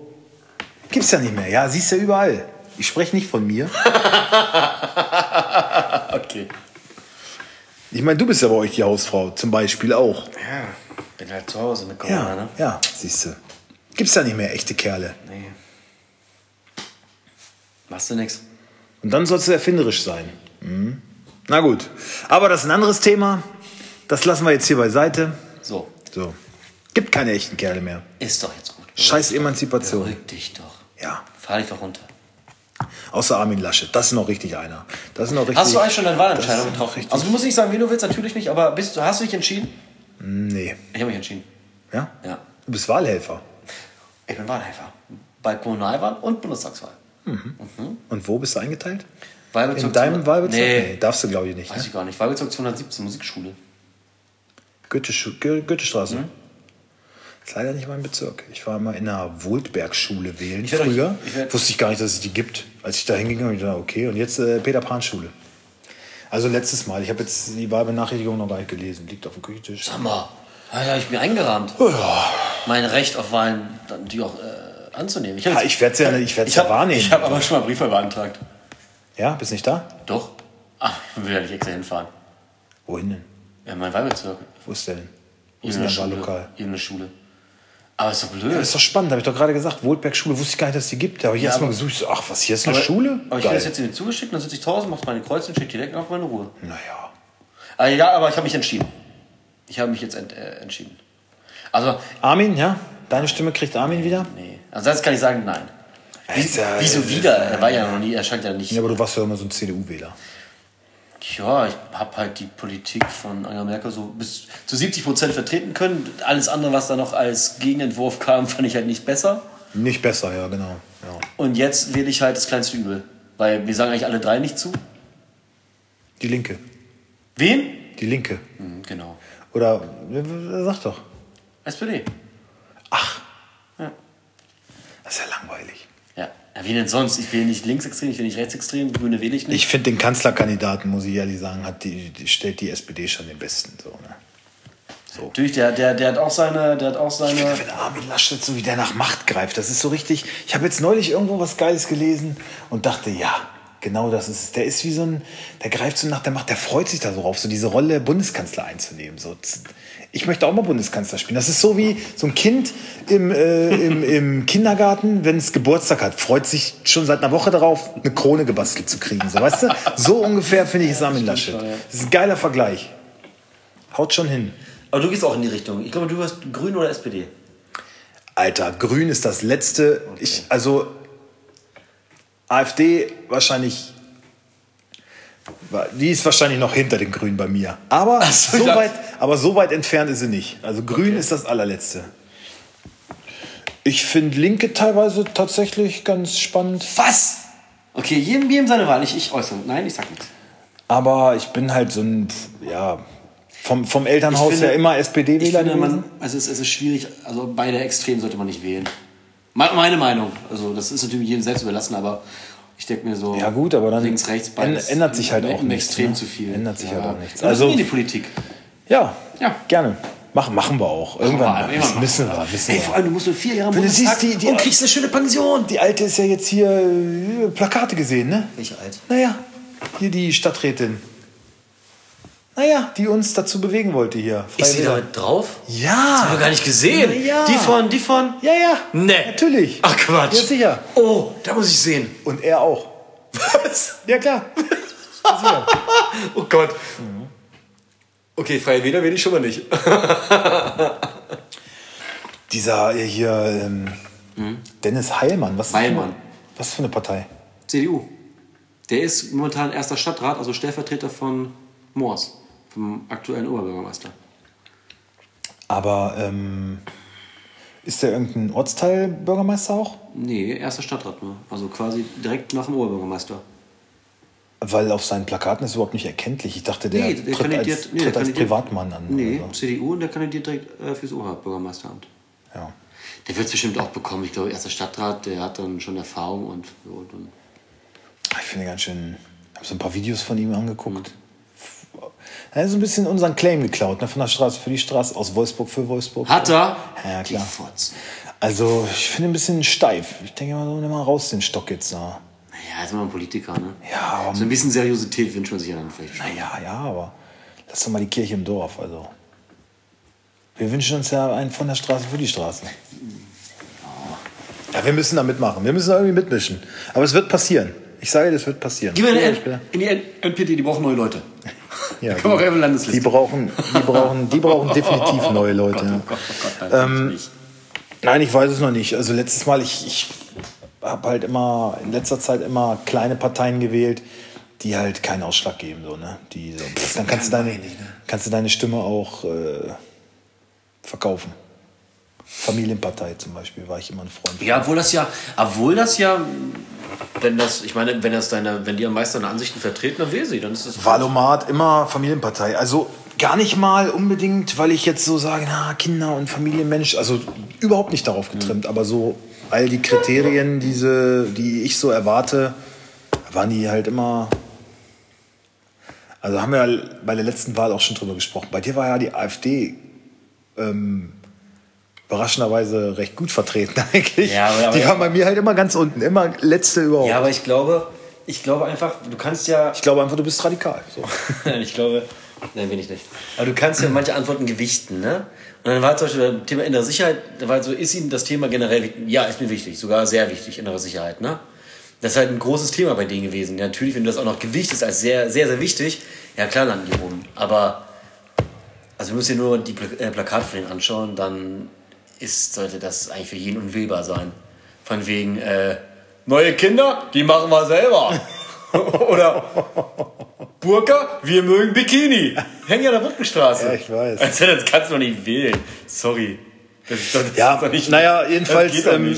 gibt's ja nicht mehr. Ja, siehst du ja überall. Ich spreche nicht von mir. okay. Ich meine, du bist ja bei euch die Hausfrau, zum Beispiel auch. Ja, bin halt zu Hause mit Corona, Ja, ne? ja, siehst du. Gibt's ja nicht mehr echte Kerle. Nee. Machst du nix. Und dann sollst du erfinderisch sein. Mhm. Na gut. Aber das ist ein anderes Thema. Das lassen wir jetzt hier beiseite. So, So. Gibt keine echten Kerle mehr. ist doch jetzt gut. Scheiß Emanzipation. Beruhig dich doch. Ja. Fahr dich doch runter. Außer Armin Laschet. Das ist noch richtig einer. Das ist noch richtig. Hast du eigentlich schon deine Wahlentscheidung getroffen? Also du musst nicht sagen, wie du willst, natürlich nicht, aber bist du, hast du dich entschieden? Nee. Ich habe mich entschieden. Ja? Ja. Du bist Wahlhelfer. Ich bin Wahlhelfer. Bei Kommunalwahl und Bundestagswahl. Und wo bist du eingeteilt? Wahlbezirk In deinem Wahlbezirk? Nee, darfst du, glaube ich, nicht. weiß Ne? ich gar nicht. Wahlbezirk 217, Musikschule. Goethe, Goethestraße. Mhm. Ist leider nicht mein Bezirk. Ich war mal in einer Wohltberg-Schule wählen. Ich Früher ich werd- wusste ich gar nicht, dass es die gibt. Als ich da hinging, habe ich gedacht, okay. Und jetzt äh, Peter-Pan-Schule. Also letztes Mal. Ich habe jetzt die Wahlbenachrichtigung noch gar nicht gelesen. Liegt auf dem Küchentisch. Sag mal, da habe ich mir eingerahmt. Ja, Mein Recht auf Wahlen dann die auch äh, anzunehmen. hab ich werde es ja, ich werd's ich ja hab, wahrnehmen. Ich habe aber schon mal Briefe beantragt. ja, bist nicht da? Doch. Ach, ich will ja nicht extra hinfahren. Wohin denn? Ja, mein Wahlbezirk. Wo ist der denn? Wo ist denn dein. Wahllokal? Irgendeine Schule. Aber ist doch blöd. Ja, das ist doch spannend, habe ich doch gerade gesagt. Wohlberg-Schule wusste ich gar nicht, dass es die gibt. Da habe ich Ja, erst mal aber- gesucht. So, ach, was, hier ist eine aber, Schule? Aber ich kriege das jetzt mir zugeschickt, dann sitze ich Hause, mache meine Kreuze und schicke direkt auf meine Ruhe. Naja. Ah, ja, aber ich habe mich entschieden. Ich habe mich jetzt ent, äh, entschieden. Also, Armin, ja? Deine Stimme kriegt Armin wieder? nee. Also, das kann ich sagen, nein. Ja- wieso wieder? Er war ja noch nie, er scheint ja nicht. Ja, aber du warst ja immer so ein CDU-Wähler. Ja, ich habe halt die Politik von Angela Merkel so bis zu 70 Prozent vertreten können. Alles andere, was da noch als Gegenentwurf kam, fand ich halt nicht besser. Nicht besser, ja, genau. Ja. Und jetzt wähle ich halt das kleinste Übel. Weil wir sagen eigentlich alle drei nicht zu. Die Linke. Wem? Die Linke. Hm, genau. Oder, äh, sag doch. SPD. Ach, Ja. das ist ja langweilig. Ja. wie denn sonst? Ich will nicht linksextrem, ich will nicht rechtsextrem, Grüne wähle ich nicht. Ich finde den Kanzlerkandidaten, muss ich ehrlich sagen, hat die, die stellt die SPD schon den besten. So, ne? so. Natürlich, der, der, der hat auch seine, der hat auch seine. Wenn Armin Laschet so wie der nach Macht greift, das ist so richtig. Ich habe jetzt neulich irgendwo was Geiles gelesen und dachte, ja, genau das ist es. Der ist wie so ein, der greift so nach der Macht, der freut sich da so drauf, so diese Rolle Bundeskanzler einzunehmen. So, ich möchte auch mal Bundeskanzler spielen. Das ist so wie so ein Kind im, äh, im, im Kindergarten, wenn es Geburtstag hat, freut sich schon seit einer Woche darauf, eine Krone gebastelt zu kriegen. So, weißt du? So ungefähr finde ich es Armin Laschet. Das ist ein geiler Vergleich. Haut schon hin. Aber du gehst auch in die Richtung. Ich glaube, du wirst Grün oder SPD. Alter, Grün ist das letzte. Ich, also AfD wahrscheinlich. Die ist wahrscheinlich noch hinter den Grünen bei mir. Aber, so, so, weit, aber so weit entfernt ist sie nicht. Also Grün ist das allerletzte. Ich finde Linke teilweise tatsächlich ganz spannend. Was? Okay, jedem, jedem seine Wahl. Ich, ich äußere. Nein, ich sag nichts. Aber ich bin halt so ein, ja, vom, vom Elternhaus finde- her immer SPD-Wähler also es, es ist schwierig, also beide Extremen sollte man nicht wählen. Me- Meine Meinung. Also das ist natürlich jedem selbst überlassen, aber ich denke mir so. Ja gut, aber dann links, rechts, beides. ändert sich halt auch im nichts. Extrem ne? zu viel. Ändert sich ja. halt auch nichts. Ja, also Also in die Politik. ja, Ja. gerne. Machen, machen wir auch. Irgendwann. Mal. irgendwann Das mal. wissen wir. Wissen Ey, wir. vor allem, du musst nur vier Jahre Wenn du siehst, die- die- und kriegst eine schöne Pension. Die alte ist ja jetzt hier äh, Plakate gesehen, ne? Welche alt? Naja, hier die Stadträtin. Naja, die uns dazu bewegen wollte hier. Ist sie da drauf? Ja. Haben wir gar nicht gesehen. Ja. Die von, die von. Ja, ja. Nee. Natürlich. Ach Quatsch. Ja, sicher. Oh, da muss ich sehen. Und er auch. Was? Ja, klar. Oh Gott. Okay, Freie Wähler wähle ich schon mal nicht. Dieser äh, hier, ähm, Dennis Heilmann. Was ist das für eine- Heilmann. Was für eine Partei? CDU. Der ist momentan erster Stadtrat, also Stellvertreter von Moors, vom aktuellen Oberbürgermeister. Aber ähm, ist der irgendein Ortsteilbürgermeister auch? Nee, erster Stadtrat nur. Also quasi direkt nach dem Oberbürgermeister. Weil auf seinen Plakaten ist überhaupt nicht erkenntlich. Ich dachte, der, nee, der tritt, kandidiert, als, nee, der tritt als kandidiert, Privatmann an. Nee, so. CDU und der kandidiert direkt äh, fürs Oberbürgermeisteramt. Ja. Der wird es bestimmt auch bekommen. Ich glaube, erster Stadtrat, der hat dann schon Erfahrung und, so, dann Ich finde ganz schön. Ich habe so ein paar Videos von ihm angeguckt. Er ist ein bisschen unseren Claim geklaut, ne? Von der Straße für die Straße, aus Wolfsburg für Wolfsburg. Hat er? Ja, klar. Also, ich finde ihn ein bisschen steif. Ich denke mal, so, nimm mal raus den Stock jetzt da. Naja, ist immer ein Politiker, ne? Ja, aber, So ein bisschen Seriosität wünscht man sich ja dann vielleicht schon. naja, ja, aber lass doch mal die Kirche im Dorf. Also, wir wünschen uns ja einen von der Straße für die Straße. Ja, wir müssen da mitmachen. Wir müssen da irgendwie mitmischen. Aber es wird passieren. Ich sage, das wird passieren. Gib mir eine in die NPD, die brauchen neue Leute. Ja, Komm auch die, eben Landesliste. die brauchen, die brauchen, die brauchen definitiv neue Leute. ja. Oh Gott, oh Gott, nein, Ähm, nicht. Nein, ich weiß es noch nicht. Also letztes Mal, ich, ich habe halt immer in letzter Zeit immer kleine Parteien gewählt, die halt keinen Ausschlag geben. So, ne? die so, dann kannst du, deine, kannst du deine Stimme auch äh, verkaufen. Familienpartei zum Beispiel war ich immer ein Freund. Ja, obwohl das ja, obwohl das ja, wenn das, ich meine, wenn das deine, wenn die am meisten deine Ansichten vertreten, dann wähle sie, dann ist das. Valomat immer Familienpartei. Also gar nicht mal unbedingt, weil ich jetzt so sage, na, Kinder und Familienmensch, also überhaupt nicht darauf getrimmt, aber so all die Kriterien, diese, die ich so erwarte, waren die halt immer. Also haben wir ja bei der letzten Wahl auch schon drüber gesprochen. Bei dir war ja die AfD ähm, überraschenderweise recht gut vertreten eigentlich. Ja, aber- die waren bei mir halt immer ganz unten, immer letzte überhaupt. Ja, aber ich glaube, Ich glaube einfach, du kannst ja. Ich glaube einfach, du bist radikal. So. Ich glaube. Nein, bin ich nicht. Aber du kannst ja manche Antworten gewichten, ne? Und dann war zum Beispiel beim Thema innere Sicherheit, da war so, ist Ihnen das Thema generell? Ja, ist mir wichtig, sogar sehr wichtig, innere Sicherheit, ne? Das ist halt ein großes Thema bei denen gewesen. Ja, natürlich, wenn du das auch noch gewichtest als sehr, sehr, sehr wichtig, ja klar landen die oben. Aber, also du musst dir nur die äh, Plakate von denen anschauen, dann ist, sollte das eigentlich für jeden unwählbar sein. Von wegen, äh, neue Kinder, die machen wir selber. Oder Burka, wir mögen Bikini. Hängen ja an der Wuttenstraße. Ja, ich weiß. Also, das kannst du doch nicht wählen. Sorry. Das ist doch, das Ja, ist doch nicht, naja, jedenfalls, ähm,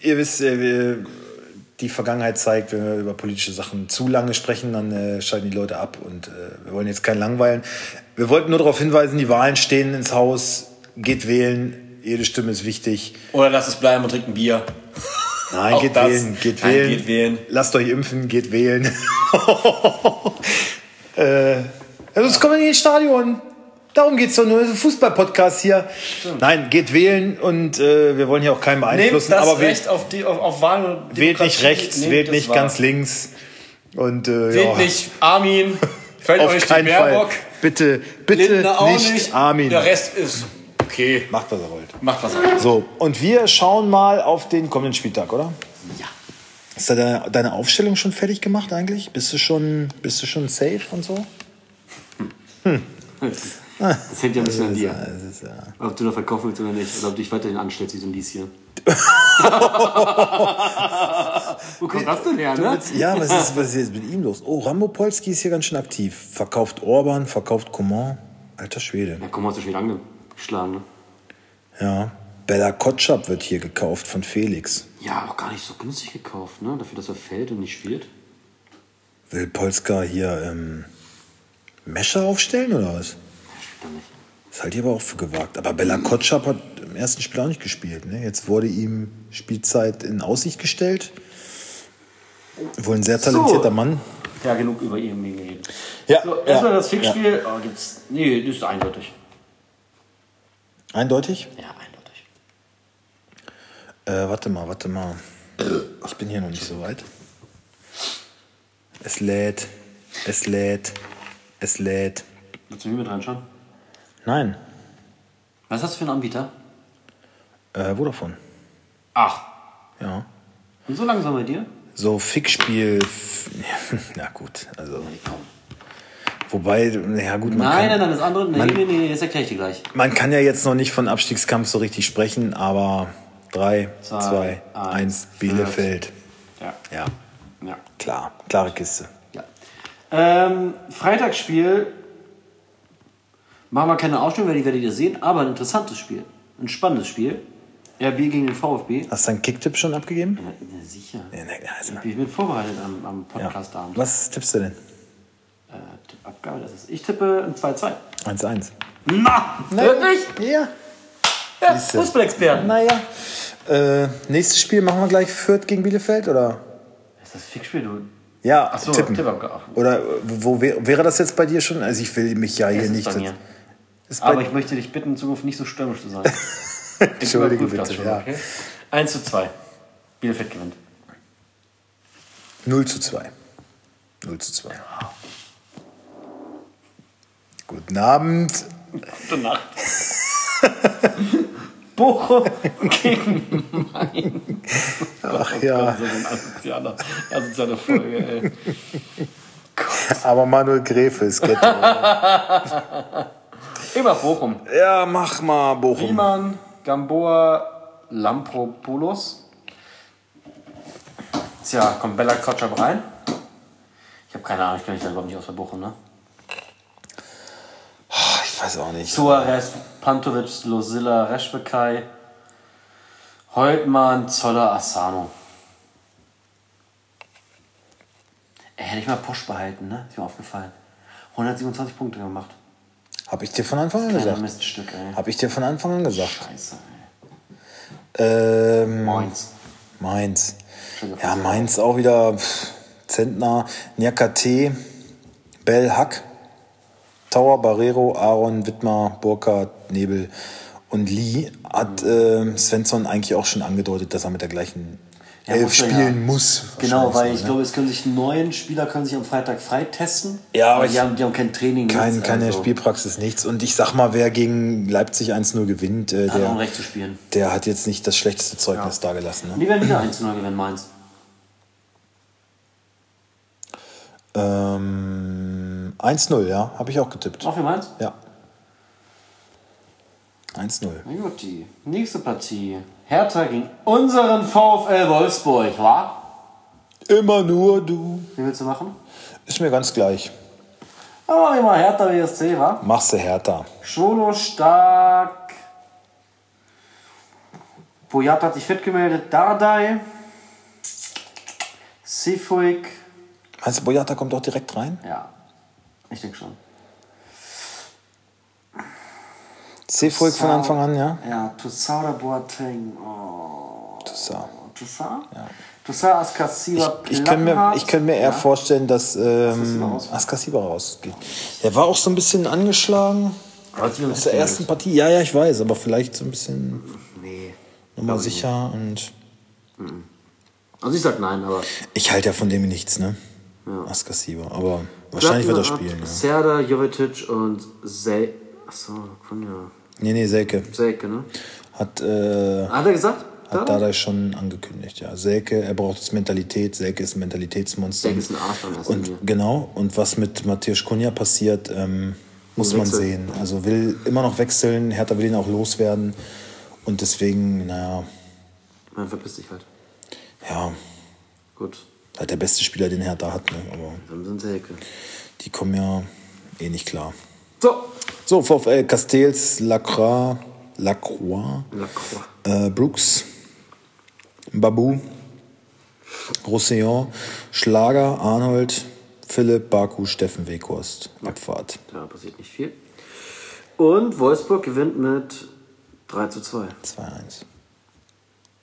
ihr wisst, äh, die Vergangenheit zeigt, wenn wir über politische Sachen zu lange sprechen, dann äh, schalten die Leute ab und äh, wir wollen jetzt keinen langweilen. Wir wollten nur darauf hinweisen, die Wahlen stehen ins Haus, geht wählen, jede Stimme ist wichtig. Oder lass es bleiben und trink ein Bier. Nein, geht das. wählen, geht Nein, wählen. geht wählen. Lasst euch impfen, geht wählen. äh, sonst kommen wir nicht ins Stadion. Darum geht es doch nur. Das ist ein Fußball-Podcast hier. Nein, geht wählen und äh, wir wollen hier auch keinen Nehmt beeinflussen. das aber wählt, Recht auf, die, auf, auf Wahlen und wählt nicht rechts, nehmt wählt nicht wahr. ganz links. Und äh, Wählt ja, nicht Armin. Fällt auf euch die keinen Fall. Baerbock. Bitte, bitte Lindner auch nicht, nicht. Armin. Der Rest ist okay. Macht, was er wollt. Macht was anderes. So, und wir schauen mal auf den kommenden Spieltag, oder? Ja. Ist da deine, deine Aufstellung schon fertig gemacht eigentlich? Bist du schon, bist du schon safe und so? Das hängt ja ein bisschen an dir. Ist, ja. Ob du da verkaufen willst oder nicht. Oder ob du dich weiterhin anstellst wie so ein Lies hier. Wo kommt das denn her, ne? Ja, was ist, was ist jetzt mit ihm los? Oh, Rambo Polski ist hier ganz schön aktiv. Verkauft Orban, verkauft Coman. Alter Schwede. Ja, komm, hast du schon wieder angeschlagen, ne? Ja. Bella Kotschap wird hier gekauft von Felix. Ja, auch gar nicht so günstig gekauft, ne? Dafür, dass er fällt und nicht spielt. Will Polska hier ähm, Mescher aufstellen oder was? Ja, spielt er nicht. Das halte ich aber auch für gewagt. Aber Bella Kotschap hat im ersten Spiel auch nicht gespielt. Ne? Jetzt wurde ihm Spielzeit in Aussicht gestellt. Wohl ein sehr talentierter Mann. Ja, genug über ihn geredet. Ja, So, ja, erstmal das Fixspiel. Oh, gibt's. Nee, das ist eindeutig. Eindeutig? Ja, eindeutig. Äh, warte mal, warte mal. Ich bin hier noch nicht so weit. Es lädt. Es lädt. Es lädt. Willst du mir mit reinschauen? Nein. Was hast du für einen Anbieter? Äh, Vodafone. Ach. Ja. Und so langsam bei dir? So Fickspiel. Na gut, also. Nee, komm. Wobei, ja gut, man Nein, kann, nein, nein, das andere. Nee, Man- nee, nee, das erkläre ich dir gleich. man kann ja jetzt noch nicht von Abstiegskampf so richtig sprechen, aber 3, Zwei, 2, eins, 1, Bielefeld. Ja. Ja, Ja. klar, klare Kiste. ja. Ähm, Freitagsspiel. Machen wir keine Ausstellung, weil die werdet ihr sehen, aber ein interessantes Spiel. Ein spannendes Spiel. RB gegen den VfB. Hast du deinen Kicktipp schon abgegeben? Ja, ja, sicher. Ja, ne, also, Ich bin vorbereitet am, am ja. Podcastabend. Was tippst du denn? Tippabgabe, das ist. Ich tippe ein 2-2. 1-1. Na, wirklich? Ja. Ja, Siehste. Fußballexperten. Naja. Äh, nächstes Spiel machen wir gleich Fürth gegen Bielefeld, oder? Ist das Fixspiel, du? Ja, Ach so, tippen. Tippabgabe. Oder wo wär, wäre das jetzt bei dir schon? Also ich will mich ja hier Es ist nicht... bei mir. Ist bei, Aber ich möchte dich bitten, in Zukunft nicht so stürmisch zu sein. Ich Entschuldige bitte, schon, ja. okay? 1 zu 2. Bielefeld gewinnt. 0 zu 2. 0 zu 2. Guten Abend. Gute Nacht. Bochum gegen Ach ja, so eine asoziale, asoziale Folge, ey. aber Manuel Gräfe ist Ghetto. Immer Bochum. ja, mach mal Bochum. Riemann, Gamboa, Lampropoulos. Tja, kommt Bella Kotschap rein? Ich habe keine Ahnung, ich kenne mich da überhaupt nicht aus bei Bochum, ne? Ich weiß auch nicht. Suarez, Pantovic, Losilla, Reschbekai, Holtmann, Zoller, Asano. Ey, hätte ich mal Posch behalten, ne? Ist mir aufgefallen. 127 Punkte gemacht. Hab ich dir von Anfang an gesagt. Miststück, ey. Hab ich dir von Anfang an gesagt. Scheiße, ey. Ähm. Mainz. Schöne Ja, Mainz auch wieder pff, Zentner, Nyakate, Bell, Hack, Tower, Barrero, Aaron, Wittmar, Burkhardt, Nebel und Lee hat äh, Svensson eigentlich auch schon angedeutet, dass er mit der gleichen Ja, elf muss spielen ja. muss. Genau, weil ich ne? glaube, es können sich neun Spieler können sich am Freitag freitesten. Ja, aber die haben, die haben kein Training. Kein, nichts, keine also Spielpraxis, nichts. Und ich sag mal, wer gegen Leipzig 1-0 gewinnt, äh, Hat auch der, Recht zu spielen. der hat jetzt nicht das schlechteste Zeugnis dagelassen. Ne? Die werden wieder 1 0 gewinnen, Mainz. Ähm, 1-0, ja, habe ich auch getippt. Auch für Mainz? Ja. 1-0. Na gut, die nächste Partie. Hertha gegen unseren VfL Wolfsburg, wa? Immer nur du. Wie willst du machen? Ist mir ganz gleich. Aber wie mal Hertha WSC, wa? Machst du härter. Schwolo stark. Boyat hat sich fit gemeldet. Dardai. Sifuik. Meinst du, Boyata kommt auch direkt rein? Ja, ich denke schon. Seefolk von Anfang an, ja? Ja, Toussaint oder Boateng. Oh. Toussaint. Toussaint? Ja. Toussaint, Askasiba, Ich könnte mir, ich könnt mir eher ja. vorstellen, dass ähm. Askasiba rausgeht. Der war auch so ein bisschen angeschlagen aus der ersten Partie. Ja, ja, ich weiß, aber vielleicht so ein bisschen Nee. nochmal sicher. Und Also ich sag nein, aber. ich halte ja von dem nichts, ne? Askasiba. Aber wahrscheinlich wird er spielen, ja. Serda, Jovetic und Sel. Achso, von ja. Nee, nee, Selke. Selke, ne? Hat, äh, Hat er gesagt? hat Dardai schon angekündigt, ja. Selke, er braucht jetzt Mentalität. Selke ist ein Mentalitätsmonster. Selke ist ein Arsch Und Bier. genau, und was mit Matthias Kunja passiert, ähm, muss man sehen. Also will immer noch wechseln, Hertha will ihn auch loswerden. Und deswegen, naja, Man verpisst sich halt. ja, Gut. Halt der beste Spieler, den Hertha hat, ne? Aber sind Selke. die kommen ja eh nicht klar. So. So, VfL Castells, Lacroix, Lacroix, Lacroix. äh, Brooks, Babu, Roussillon, Schlager, Arnold, Philipp, Baku, Steffen Weghorst. Abfahrt. Da passiert nicht viel. Und Wolfsburg gewinnt mit 3 zu 2. 2-1.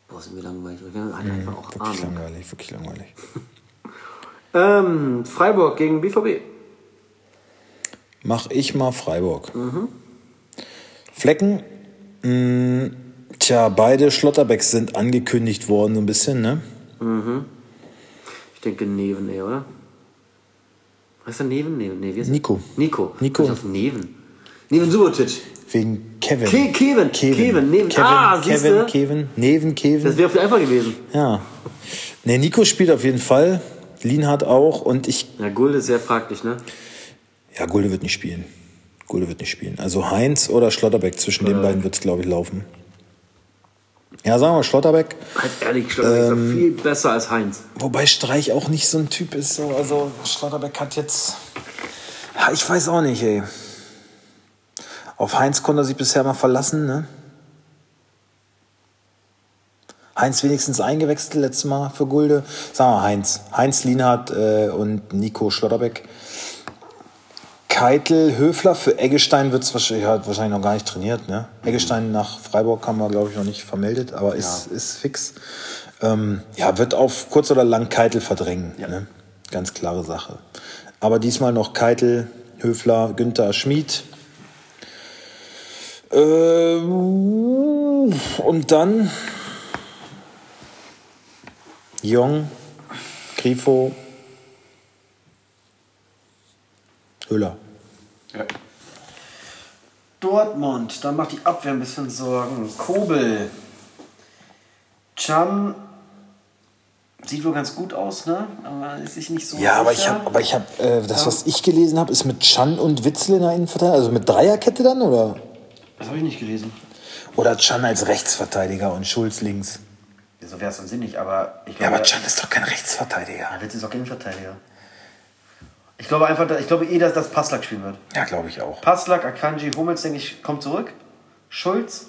Boah, sind wir langweilig. Wir haben halt einfach auch Wirklich Ahnung. langweilig, wirklich langweilig. Ähm, Freiburg gegen BVB. Mach ich mal Freiburg. Flecken, mh, tja, beide Schlotterbecks sind angekündigt worden, so ein bisschen, ne? Ich denke Neven, ey, oder? Heißt der Neven? Neven? Nee, wie ist Nico. Nico. Nico. Ich auf Neven. Neven Subotic. Wegen Kevin. Ke Kevin. Kevin. Neven. Kevin, ah, Kevin? Kevin, Neven, Kevin. Das wäre viel einfacher gewesen. Ja. Ne, Nico spielt auf jeden Fall. Lienhardt auch. Und ich. Ja, Gulde ist sehr fraglich, ne? Ja, Gulde wird nicht spielen. Gulde wird nicht spielen. Also Heinz oder Schlotterbeck. Zwischen den beiden wird es, glaube ich, laufen. Ja, sagen wir Schlotterbeck. Halt ehrlich, Schlotterbeck ist doch viel besser als Heinz. Wobei Streich auch nicht so ein Typ ist. So. Also Schlotterbeck hat jetzt. Ja, ich weiß auch nicht, ey. Auf Heinz konnte er sich bisher mal verlassen, ne? Heinz wenigstens eingewechselt letztes Mal für Gulde. Sagen wir Heinz. Heinz Lienhardt äh, und Nico Schlotterbeck. Keitel, Höfler für Eggestein wird es wahrscheinlich, hat wahrscheinlich noch gar nicht trainiert. Ne? Eggestein nach Freiburg haben wir, glaube ich, noch nicht vermeldet, aber ist, ist fix. Ähm, ja, wird auf kurz oder lang Keitel verdrängen. Ne? Ganz klare Sache. Aber diesmal noch Keitel, Höfler, Günther, Schmid. Ähm, und dann Jong, Grifo, Höhler. Dortmund, da macht die Abwehr ein bisschen Sorgen. Kobel. Chan sieht wohl ganz gut aus, ne? Aber ist sich nicht so. Ja, aber ich sicher. habe, aber ich habe, äh, das, was ich gelesen habe, ist mit Chan und Witzel in der Innenverteidigung, also mit Dreierkette dann, oder? Das habe ich nicht gelesen. Oder Chan als Rechtsverteidiger und Schulz links. So wäre es dann sinnig, aber ich Ja, glaube. aber Chan ist doch kein Rechtsverteidiger. Ja, Witz ist auch kein Verteidiger. Ich glaube einfach, ich glaube eh, dass das Passlack spielen wird. Ja, glaube ich auch. Passlack, Akanji, Hummels, denke ich, kommt zurück. Schulz,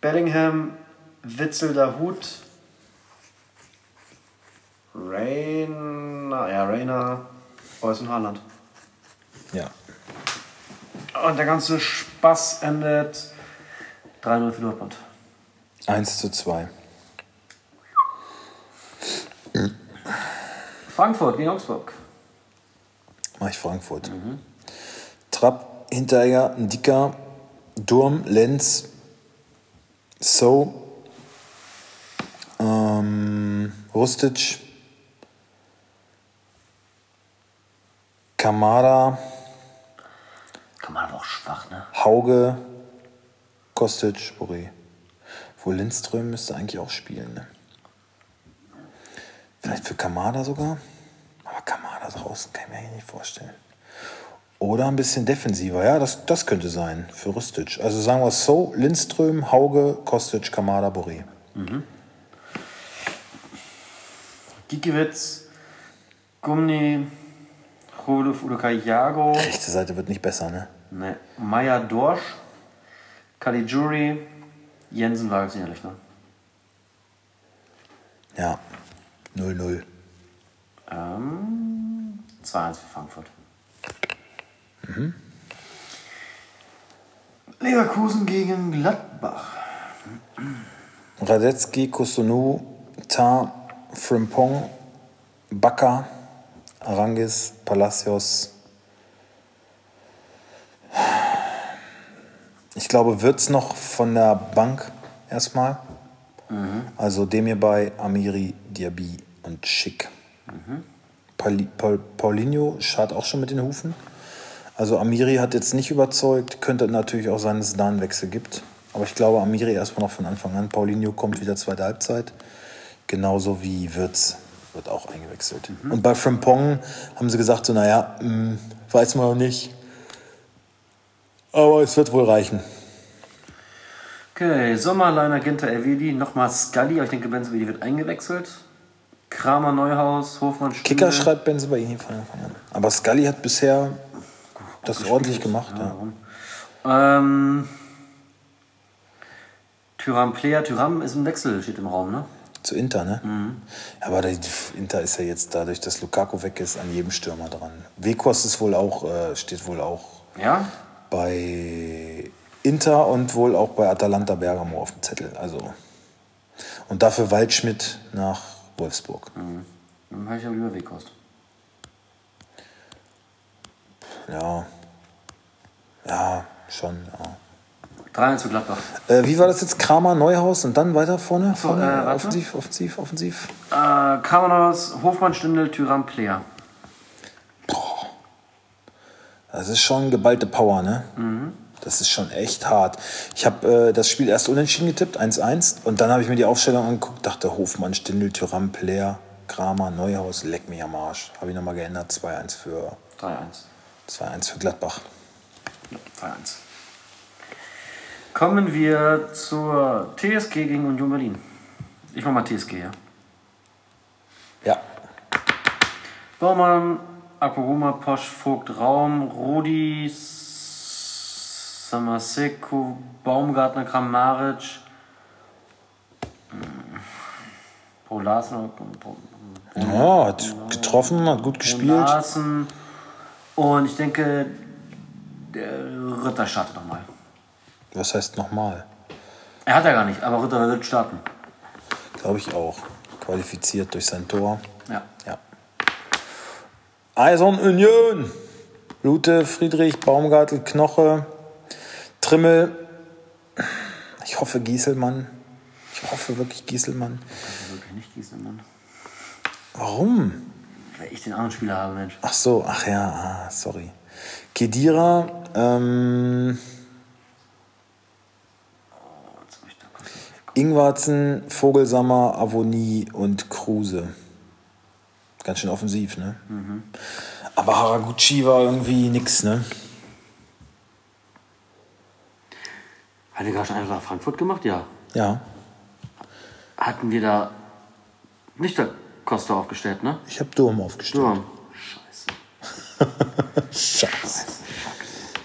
Bellingham, Witzel, Dahut, Rainer, ja, Rainer, Reus und Haaland. Ja. Und der ganze Spaß endet 3-0 für Dortmund. 1 zu 2. Frankfurt gegen Augsburg. Mach ich Frankfurt. Trapp, Hinteregger, Dicker, Durm, Lenz, So, ähm, Rustic, Kamada, Man aber auch schwach, ne? Hauge, Kostic, Boré. Wo Lindström müsste eigentlich auch spielen. Ne? Vielleicht für Kamada sogar. Aber Kamada draußen kann ich mir eigentlich nicht vorstellen. Oder ein bisschen defensiver. Ja, das, das könnte sein für Rustic. Also sagen wir es so: Lindström, Hauge, Kostic, Kamada, Boré. Gikiewicz, Gumni, Rudolf Udokai-Jago, Rechte Seite wird nicht besser, ne? Ne, Maya Dorsch, Caligiuri, Jensen war sicherlich, ne? Ja. 0-0. Ähm, 2-1 für Frankfurt. Leverkusen gegen Gladbach. Radetzky, Kusunu, Ta, Frimpong, Baka, Arangis, Palacios. Ich glaube, wird's noch von der Bank erstmal. Also dem hier bei Amiri, Diaby und Schick. Pauli, Paul, Paulinho schart auch schon mit den Hufen. Also Amiri hat jetzt nicht überzeugt, könnte natürlich auch sein, dass es da einen Wechsel gibt. Aber ich glaube, Amiri erstmal noch von Anfang an. Paulinho kommt wieder zweite Halbzeit. Genauso wie Wirtz wird auch eingewechselt. Und bei Frimpong haben sie gesagt, so naja, mh, weiß man noch nicht. Aber es wird wohl reichen. Okay, Sommerleiner, Ginter, Evidi, nochmal Scully, aber ich denke, Benzabidi wird eingewechselt. Kramer, Neuhaus, Hofmann, Stühle. Kicker schreibt ihm von Anfang an. Aber Scully hat bisher das ordentlich gemacht. Ja. Ähm, Tyram Player, Tyram ist ein Wechsel, steht im Raum, ne? Zu Inter, ne? Ja, aber der Inter ist ja jetzt dadurch, dass Lukaku weg ist, an jedem Stürmer dran. Wekos ist wohl auch, äh, steht wohl auch Ja? Bei Inter und wohl auch bei Atalanta Bergamo auf dem Zettel. Also. Und dafür Waldschmidt nach Wolfsburg. Dann habe ich aber lieber Wegkost. Ja. Ja, schon, ja. 3-1 für Gladbach. Äh, wie war das jetzt? Kramer, Neuhaus und dann weiter vorne? So, vorne äh, offensiv, offensiv, offensiv. Äh, Kramer, Neuhaus, Hofmann, Stindl, Tyram, Player. Das ist schon geballte Power, ne? Das ist schon echt hart. Ich habe äh, das Spiel erst unentschieden getippt, 1-1. Und dann habe ich mir die Aufstellung angeguckt, dachte Hofmann, Stindl, Tyram, Player, Kramer, Neuhaus, leck mich am Arsch. Habe ich nochmal geändert, 2-1 für, 3-1. 2-1 für Gladbach. 3-1. Kommen wir zur TSG gegen Union Berlin. Ich mach mal TSG, ja. Ja, Baumann, Akuruma, Posch, Vogt, Raum, Rudi, Samaseko, Baumgartner, Kramaric, Paul Larsen, ja hat getroffen, hat gut gespielt. Larsen und ich denke, der Ritter startet nochmal. Was heißt nochmal? Er hat ja gar nicht, aber Ritter wird starten. Glaube ich auch. Qualifiziert durch sein Tor. Ja. Ja. Eison Union. Lute, Friedrich, Baumgartel, Knoche, Trimmel. Ich hoffe Gieselmann. Ich hoffe wirklich Gieselmann. Also wirklich nicht Gieselmann. Warum? Weil ich den anderen Spieler habe, Mensch. Ach so, ach ja, ah, sorry. Kedira, ähm, ich kurz- Ingwarzen, Vogelsammer, Avonie und Kruse. Ganz schön offensiv, ne? Aber Haraguchi war irgendwie nix, ne? Hat er gerade schon einfach nach Frankfurt gemacht? Ja. Ja, Hatten wir da nicht der Costa aufgestellt, ne? ich habe Durm aufgestellt. Ja. Scheiße. Scheiße.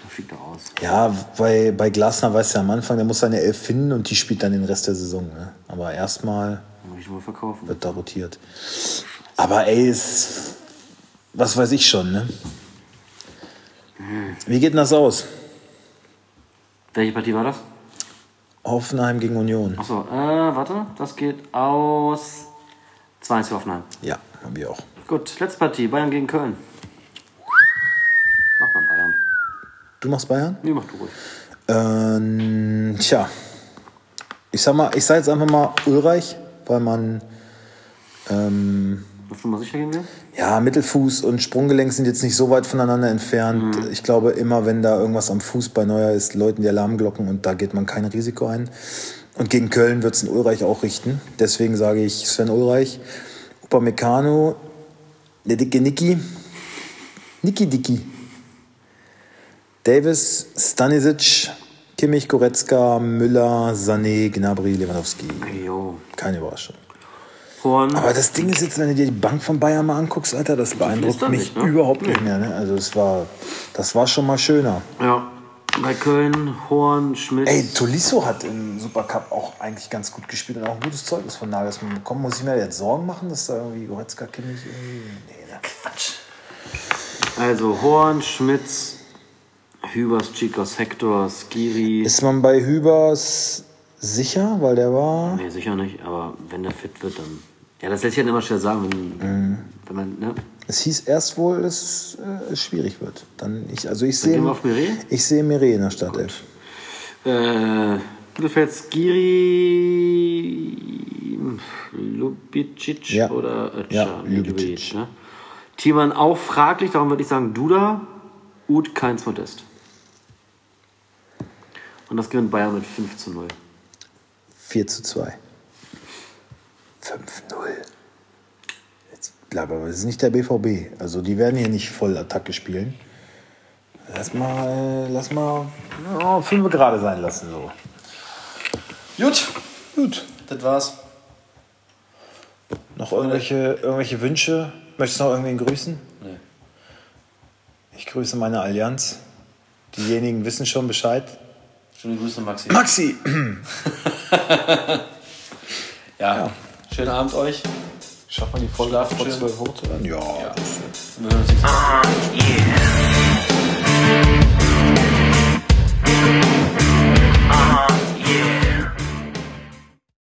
Dann fliegt er raus. Ja, bei, bei Glasner weißt du ja am Anfang, der muss seine Elf finden und die spielt dann den Rest der Saison. Ne? Aber erstmal wird da rotiert. Aber ey, ist, was weiß ich schon, ne? Wie geht denn das aus? Welche Partie war das? Hoffenheim gegen Union. Achso, äh, warte. Das geht aus 2-1 für Hoffenheim. Ja, haben wir auch. Gut, letzte Partie. Bayern gegen Köln. Mach mal Bayern. Du machst Bayern? Nee, mach du ruhig. Ähm, tja, ich sag mal, ich sag jetzt einfach mal Ulreich, weil man Ähm, Auf Nummer sicher gehen wir? ja, Mittelfuß und Sprunggelenk sind jetzt nicht so weit voneinander entfernt. Mhm. Ich glaube, immer wenn da irgendwas am Fuß bei Neuer ist, läuten die Alarmglocken und da geht man kein Risiko ein. Und gegen Köln wird es in Ulreich auch richten. Deswegen sage ich Sven Ulreich. Upamecano, der dicke Niki, Niki Dicki. Davis, Stanisic, Kimmich, Goretzka, Müller, Sané, Gnabry, Lewandowski. Jo. Keine Überraschung. Horn. Aber das Ding ist jetzt, wenn du dir die Bank von Bayern mal anguckst, Alter, das beeindruckt dann mich nicht, ne? überhaupt nicht mehr. Ne? Also es war, das war schon mal schöner. Ja. Bei Köln, Horn, Schmidt. Ey, Tolisso hat im Supercup auch eigentlich ganz gut gespielt und auch ein gutes Zeugnis von Nagelsmann bekommen. Muss ich mir jetzt Sorgen machen, dass da irgendwie Goretzka, Kimmich irgendwie... Nee, ne? Quatsch. Also Horn, Schmitz, Hübers, Chicos, Hector, Skiri. Ist man bei Hübers sicher? Weil der war... Nee, sicher nicht, aber wenn der fit wird, dann. Ja, das lässt sich ja immer schwer sagen, wenn, wenn man, ne? Es hieß erst wohl, dass äh, es schwierig wird. Dann ich, also ich sehe, ich sehe Meret in der Startelf. Äh, Mittelfeld Skiri, Lubicic Ja. oder Ötcher? Ja, Nee, Lubicic. ne? Thiemann auch fraglich, darum würde ich sagen Duda, Uth, Keins, Modest. Und das gewinnt Bayern mit 5 zu 0. 4 zu 2. 5-0. Jetzt bleib aber, das ist nicht der BVB. Also die werden hier nicht voll Attacke spielen. Lass mal, lass mal oh, fünf gerade sein lassen. So. Gut, Gut. das war's. Noch irgendwelche, irgendwelche Wünsche? Möchtest du noch irgendwen grüßen? Nee. Ich grüße meine Allianz. Diejenigen wissen schon Bescheid. Schöne Grüße, Maxi. Maxi! Ja, schönen Abend euch. Schafft man die Folge Schlafen vor schön. 12 hochzuladen? Ja. Wir hören uns nächste Woche. Yeah.